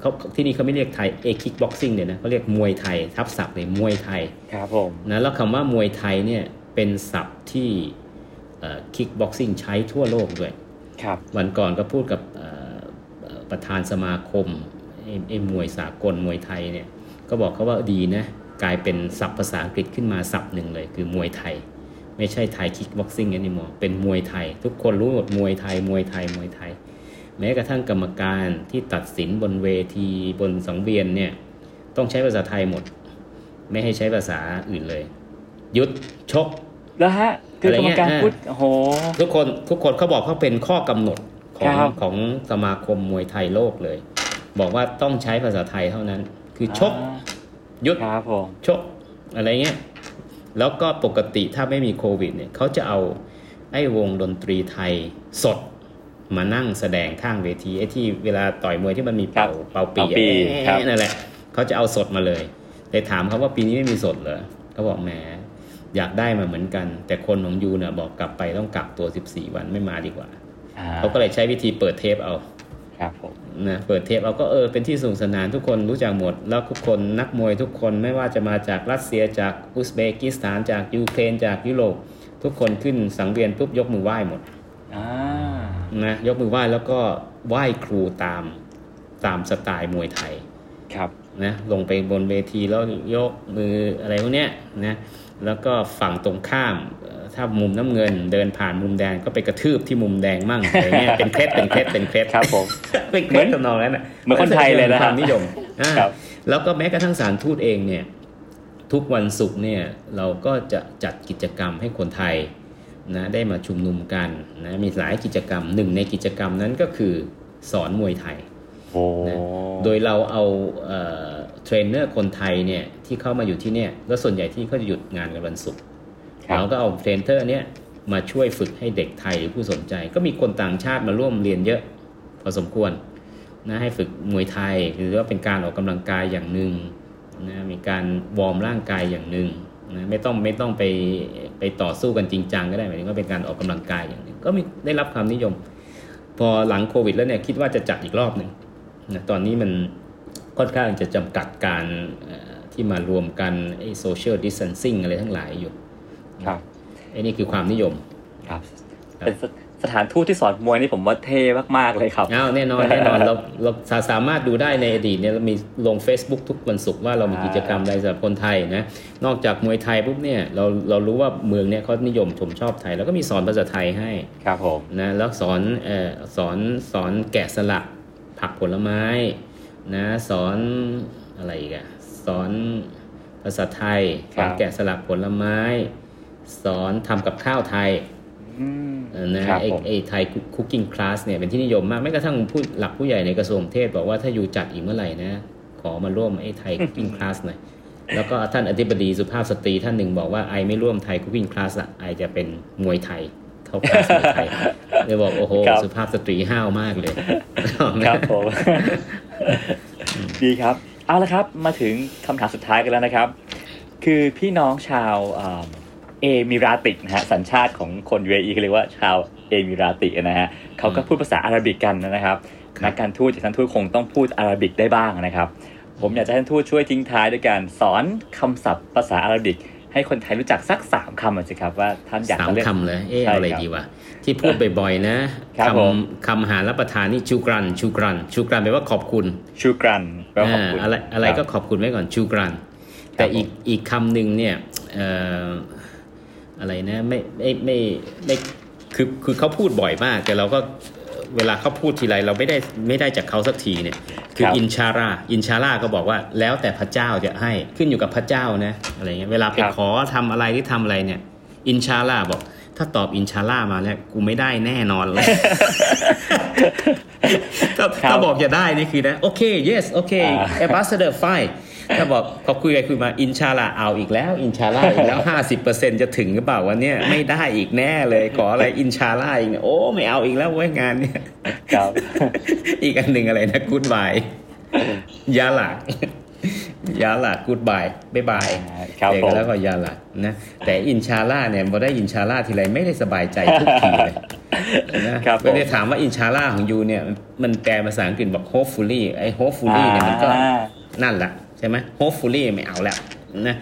เขาที่นี่เขาไม่เรียกไทยเอ kickboxing เนี่ยนะเขาเรียกมวยไทย ทับศัพท์เลยมวยไทยครับผมนะแล้วคำว่ามวยไทยเนี่ยเป็นศัพท์ที่ kickboxing ใช้ทั่วโลกด้วยครับวันก่อนก็พูดกับเอ่อเอ่อประธานสมาคมไอ้ไอ้มวยสากลมวยไทยเนี่ย ก็บอกเขาว่าดีนะกลายเป็นศัพท์ภาษาอังกฤษขึ้นมาศัพท์หนึ่งเลย คือมวยไทย ไม่ใช่ Thai kickboxing anymore เป็นมวยไทย ทุกคนรู้หมดมวยไทย มวยไทยมวยไทย แม้กระทั่งกรรมการที่ตัดสินบนเวทีบนสังเวียนเนี่ยต้องใช้ภาษาไทยหมด ไม่ให้ใช้ภาษาอื่นเลยหยุดชกแล้วฮะคือกรรมการอะไรเงี้ยพูดโอ้โหทุกคนทุกคนเขาบอกเขาเป็นข้อกำหนดของครับของสมาคมมวยไทยโลกเลย บอกว่าต้องใช้ภาษาไทยเท่านั้น คือชกอ่าหยุดครับผมชกอะไรเงี้ยแล้วก็ปกติถ้าไม่มีโควิดเนี่ยเขาจะเอาไอ้วงดนตรีไทยสดมานั่งแสดงข้างเวทีไอ้ที่เวลาต่อยมวยที่มันมีเป่าเป่าปีเป่าปีอะครับนั่นแหละเขาจะเอาสดมาเลยเลยถามเขาว่าปีนี้ไม่มีสดเหรอเขาบอกแหมอยากได้มาเหมือนกัน แต่คนของยูเนี่ยบอกกลับไปต้องกักตัว 14 วันไม่มาดีกว่าอ่าเขาก็เลยใช้วิธีเปิดเทปเอา ครับผมนะเปิดเทปเอาก็เออเป็นที่สนุกสนานทุกคนรู้จักหมด แล้วทุกคนนักมวยทุกคนไม่ว่าจะมาจากรัสเซียจากอุซเบกิสถานจากยูเครนจากยุโรปทุกคนขึ้นสังเวียนปุ๊บยกมือไหว้หมดอ่านะยกมือไหว้แล้วก็ไหว้ครูตามตามสไตล์มวยไทยครับนะลงไปบนเวทีแล้วยกมืออะไรพวกเนี้ยนะแล้วก็ฝั่งตรงข้ามเอ่อ ถ้ามุมน้ำเงินเดินผ่านมุมแดงก็ไปกระทืบที่มุมแดงมั่งอะไรเงี้ยเป็นเคล็ดเป็นเคล็ดเป็นเคล็ดครับผมเป็นเคล็ดทำนองนั้นน่ะเหมือนคนไทยเลยนะความนิยมอ่าครับแล้วก็แม้กระทั่งสารทูตเองเนี่ยทุกวันศุกร์เนี่ยเราก็จะจัดกิจกรรมให้คนไทยนะได้มาชุมนุมกันนะมีหลายกิจกรรมหนึ่งในกิจกรรมนั้นก็คือสอนมวยไทยโอ้นะโดยเราเอาเอ่อเทรนเนอร์คนไทยเนี่ยที่เข้ามาอยู่ที่เนี่ยแล้วส่วนใหญ่ที่เขาจะหยุดงานกันวันศุกร์ครับ เราก็เอาเทรนเนอร์เนี่ยมาช่วยฝึกให้เด็กไทยหรือผู้สนใจ ก็มีคนต่างชาติมาร่วมเรียนเยอะพอสมควรนะให้ฝึกมวยไทยหรือว่าเป็นการออกกำลังกายอย่างหนึ่งนะมีการวอร์มร่างกายอย่างหนึ่งนะไม่ต้องไม่ต้องไปไปต่อสู้กันจริงจังก็ได้หมายถึงว่าเป็นการออกกำลังกายอย่างหนึ่งก็มีได้รับความนิยม พอหลังโควิด แล้วเนี่ยคิดว่าจะจัดอีกรอบหนึ่งนะตอนนี้มันค่อนข้างจะจำกัดการที่มารวมกันไอ้โซเชียลดิส a นซิ่งอะไรทั้งหลายอยู่ ครับไอ้นี่คือความนิยมครับครับเป็นสสถานทูตที่สอนมวยนี่ผมว่าเท่มาก ๆ เลยครับอ้าวแน่นอนแน่นอนเราเราสาสามารถดูได้ในอดีตเนี่ยเรามีลง Facebook ทุกวันศุกร์ว่าเรามีอ่ากิจกรรมอะไรสำหรับคนไทยนะนอกจากมวยไทยปุ๊บเนี่ยเราเรารู้ว่าเมืองเนี่ยเขานิยมชมชอบไทย แล้วก็มีสอนภาษาไทยให้ครับผมนะแล้วสอนเอ่อสอนสอนแกะสลักผักผลไม้นะสอนอะไรอีกอะสอนภาษาไทยสอนแกะสลักผลไม้ สอนทำกับข้าวไทยอืมเออนะครับไอผมไอไทยcooking class เนี่ยเป็นที่นิยมมากแม้กระทั่งผู้หลักผู้ใหญ่ในกระทรวงเทศบอกว่าถ้าอยู่จัดอีกเมื่อไหร่นะ ขอมาร่วมไอ้ Thai cooking class หน่อยแล้วก็ท่านอธิบดีสุภาพสตรีท่านหนึ่งบอกว่า I ไม่ร่วม Thai cooking class อะ I จะเป็นมวยไทยเข้าคลาสมวยไทยเลยบอกโอ้โหครับสุภาพสตรีห้าวมากเลยครับผมดีครับเอาละครับมาถึงคำถามสุดท้ายกันแล้วนะครับ คือพี่น้องชาวอ่า เอมิราติกนะฮะสัญชาติของคน UAE เขาเรียกว่าชาวเอมิราตินะฮะเขาก็พูดภาษาอาหรับิกกันนะครับครับนักการทูตจากท่านทูตคงต้องพูดอาหรับิกได้บ้างนะครับ ผมอยากจะให้ท่านทูตช่วยทิ้งท้ายด้วยการสอนคำศัพท์ภาษาอาหรับิก ให้คนไทยรู้จักสักสามคำหน่อยสิครับว่าท่านอยากสามจะเล่นคำเลยเอ๊ะใช่เอาอะไรครับดีวะที่พูดบ่อยๆนะครับผมคำคำหารับประทานนี่ชูกรันชูกรันชูกรันแปลว่าขอบคุณชูกรันแปลว่าขอบคุณอ่าอะไรอะไรก็คบขอบคุณไว้ก่อนชูกรันแต่ผมอีกอีกคำหนึ่งเนี่ยเอ่ออะไรนะไม่ไม่ไม่ไม่คือคือเขาพูดบ่อยมาก แต่เราก็เวลาเขาพูดทีไรเราไม่ได้ไม่ได้จากเขาสักทีเนี่ย คือครับอินชาราอินชาราก็บอกว่าแล้วแต่พระเจ้าจะให้ขึ้นอยู่กับพระเจ้านะอะไรเงี้ยเวลาไปครับขอทำอะไรที่ทำอะไรเนี่ย อินชาราบอก ถ้าตอบอินชารามาแล้วกูไม่ได้แน่นอนเลยถ้าครับถ้าบอกจะได้นี่คือนะโอเค yes โอเคอ่า ambassador fine ถ้าบอกพอคุยไปคุยมาอินชาลาเอาอีกแล้ว อินชาลาอีกแล้ว50%จะถึงหรือเปล่าวันเนี้ยไม่ได้อีกแน่เลยขออะไรอินชาลาอีกเนี่ยโอ้ไม่เอาอีกแล้วเว้ยงานเนี่ยครับอีกอันหนึ่งอะไรนะกูดบายยาหลักยาหลักกูดบายบายบายครับเด็กผมแล้วก็ยาหลักนะแต่อินชาลาเนี่ยพอได้อินชาลาทีไรไม่ได้สบายใจทุกทีเลยนะครับผมไม่ได้ถามว่าอินชาลาของยูเนี่ยมันแปลภาษาอังกฤษบอก hopefully ไอ้ hopefully เนี่ยมันก็อ่านั่นแหละใช่ไหม hopefully ไม่เอาแล้วนะ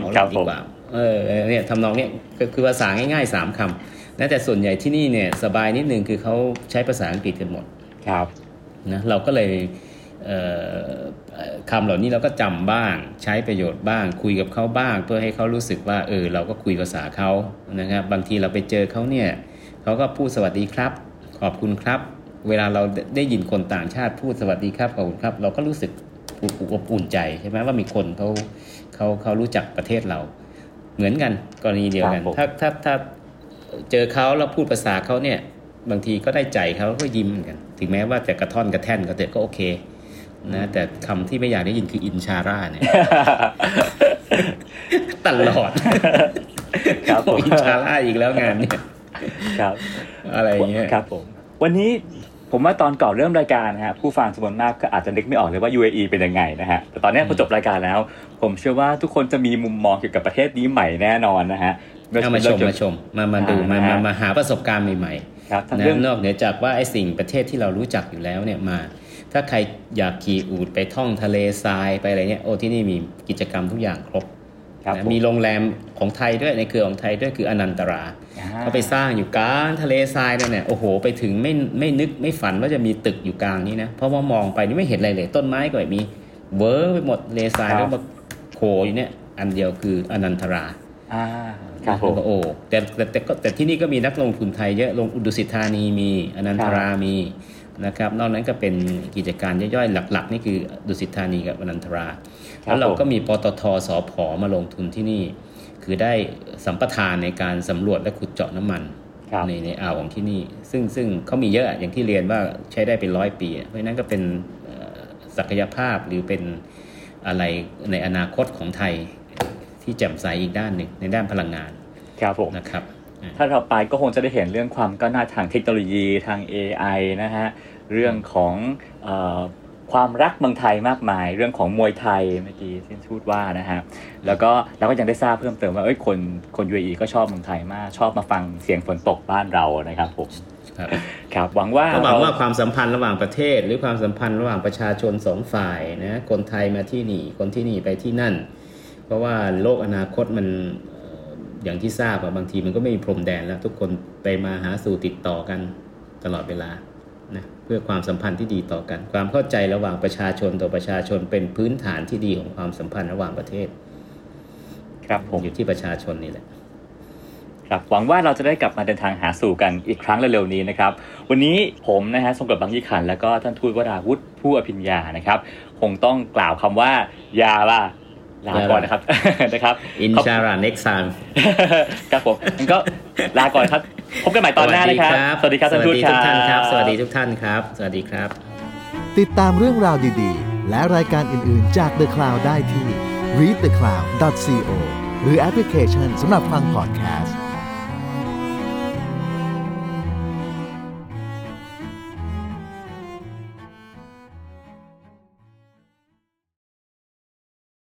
เอาครัละบดีผมกว่าเออเออเนี่ยทำนองเนี่ยก็คือภาษาง่ายๆสามคำนะแต่ส่วนใหญ่ที่นี่เนี่ยสบายนิดนึงคือเขาใช้ภาษาอังกฤษกันหมดครับนะเราก็เลยเอ่อเอ่อคำเหล่านี้เราก็จำบ้างใช้ประโยชน์บ้าง คุยกับเขาบ้าง เพื่อให้เขารู้สึกว่าเออเราก็คุยภาษาเขานะครับบางทีเราไปเจอเขาเนี่ยเขาก็พูดสวัสดีครับ ขอบคุณครับ เวลาเราได้ยินคนต่างชาติพูดสวัสดีครับขอบคุณครับ เราก็รู้สึก อบอุ่นใจใช่ไหมว่ามีคนเขาเขาเขารู้จักประเทศเรา เหมือนกันกรณีเดียวกันครับผมถ้าถ้าถ้าเจอเขาแล้วพูดภาษาเขาเนี่ย บางทีก็ได้ใจเขาก็ยิ้มเหมือนกัน ถึงแม้ว่าจะกระท่อนกระแท่นก็เถอะก็โอเคนะแต่คำที่ไม่อยากได้ยินคืออินชาร่าเนี่ยตลอดครับผมอินชาร่าอีกแล้วงานเนี่ยครับ อะไรอย่างเงี้ยครับผมวันนี้ ผมว่าตอนก่อนเริ่มรายการนะฮะผู้ฟังจำนวนมากก็อาจจะนึกไม่ออกเลยว่า UAE เป็นยังไงนะฮะแต่ตอนนี้พอจบรายการแล้ว ผมเชื่อว่าทุกคนจะมีมุมมองเกี่ยวกับประเทศนี้ใหม่แน่นอนนะฮะเอามาชมมาชมมามาดูมาอ่ามามาหาประสบการณ์ใหม่ครับๆทั้งนะเรื่องนอกเหนือจากว่าไอ้สิ่งประเทศที่เรารู้จักอยู่แล้วเนี่ยมาถ้าใครอยากขี่อูดไปท่องทะเลทรายไปอะไรเนี่ยโอ้ที่นี่มีกิจกรรมทุกอย่างครบครับนะผ มีโรงแรมของไทยด้วยในเครือของไทยด้วยคืออนันตราอ่าเขาไปสร้างอยู่กลางทะเลทรายนั่นเนี่ยโอ้โห ไปถึงไม่ไม่นึกไม่ฝันว่าจะมีตึกอยู่กลางนี้นะ เพราะว่ามองไปนี่ไม่เห็นอะไรเลย ต้นไม้ก็ไม่มีเวิ้งไปหมดทะเลทรายแล้วมาโผล่อยู่เนี่ยอันเดียวคืออนันตราอ่าครับผแล้วมก็โอ้แต่แต่แต่ก็แต่ที่นี่ก็มีนักลงทุนไทยเยอะลงอุดุสิตธานีมีอนันตรามีนะครับ นอกนั้นก็เป็นกิจการย่อยๆ หลัก ๆ นี่คือดุสิตธานีกับอนันตราครับ แล้วเราผมก็มีปตทสพมาลงทุนที่นี่ คือได้สัมปทานในการสำรวจและขุดเจาะน้ำมันครับในในอ่าวของที่นี่ ซึ่งซึ่งเขามีเยอะอย่างที่เรียนว่าใช้ได้เป็นร้อยปี เพราะฉะนั้นก็เป็นเอ่อศักยภาพหรือเป็นอะไรในอนาคตของไทยที่แจ่มใสอีกด้านหนึ่งในด้านพลังงานครับผมนะครับถ้าเราไปก็คงจะได้เห็นเรื่องความก้าวหน้าทางเทคโนโลยีทาง AI นะฮะเรื่องของเออ ความรักเมืองไทยมากมาย เรื่องของมวยไทยเมื่อกี้ที่พูดว่านะฮะแล้วก็เราก็ยังได้ทราบเพิ่มเติมว่าเอ้ยคนคน UAE ก็ชอบเมืองไทยมาก ชอบมาฟังเสียงฝนตกบ้านเรานะครับผมครับครับหวังว่าก็หวังว่าเรความสัมพันธ์ระหว่างประเทศ หรือความสัมพันธ์ระหว่างประชาชนสองฝ่ายนะคนไทยมาที่นี่คนที่นี่ไปที่นั่น เพราะว่าโลกอนาคตมันเอ่ออย่างที่ทราบอะบางทีมันก็ไม่มีพรมแดนแล้ว ทุกคนไปมาหาสู่ติดต่อกันตลอดเวลา นะเพื่อความสัมพันธ์ที่ดีต่อกัน ความเข้าใจระหว่างประชาชนต่อประชาชนเป็นพื้นฐานที่ดีของความสัมพันธ์ระหว่างประเทศ ครับผมอยู่ที่ประชาชนนี่แหละครับหวังว่าเราจะได้กลับมาเดินทางหาสู่กันอีกครั้งเร็วๆนี้นะครับ วันนี้ผมนะฮะทรงกรดบางยี่ขัน แล้วก็ท่านทูตวราวุฒิผู้อภิญญานะครับ คงต้องกล่าวคำว่ายาล่ะลาก่อนนะครับนะครับ อินชารา next time ครับผมงั้นก็ลาก่อนครับ พบกันใหม่ตอนหน้านะครับ สวัสดีครับสท่านวัสทูตดีคทุรักบท่านครับ สวัสดีทุกท่านครับ สวัสดีครับ ติดตามเรื่องราวดีๆ และรายการอื่นๆจาก The Cloud ได้ที่ readthecloud.co หรือแอปพลิเคชันสำหรับฟังพอดแคสต์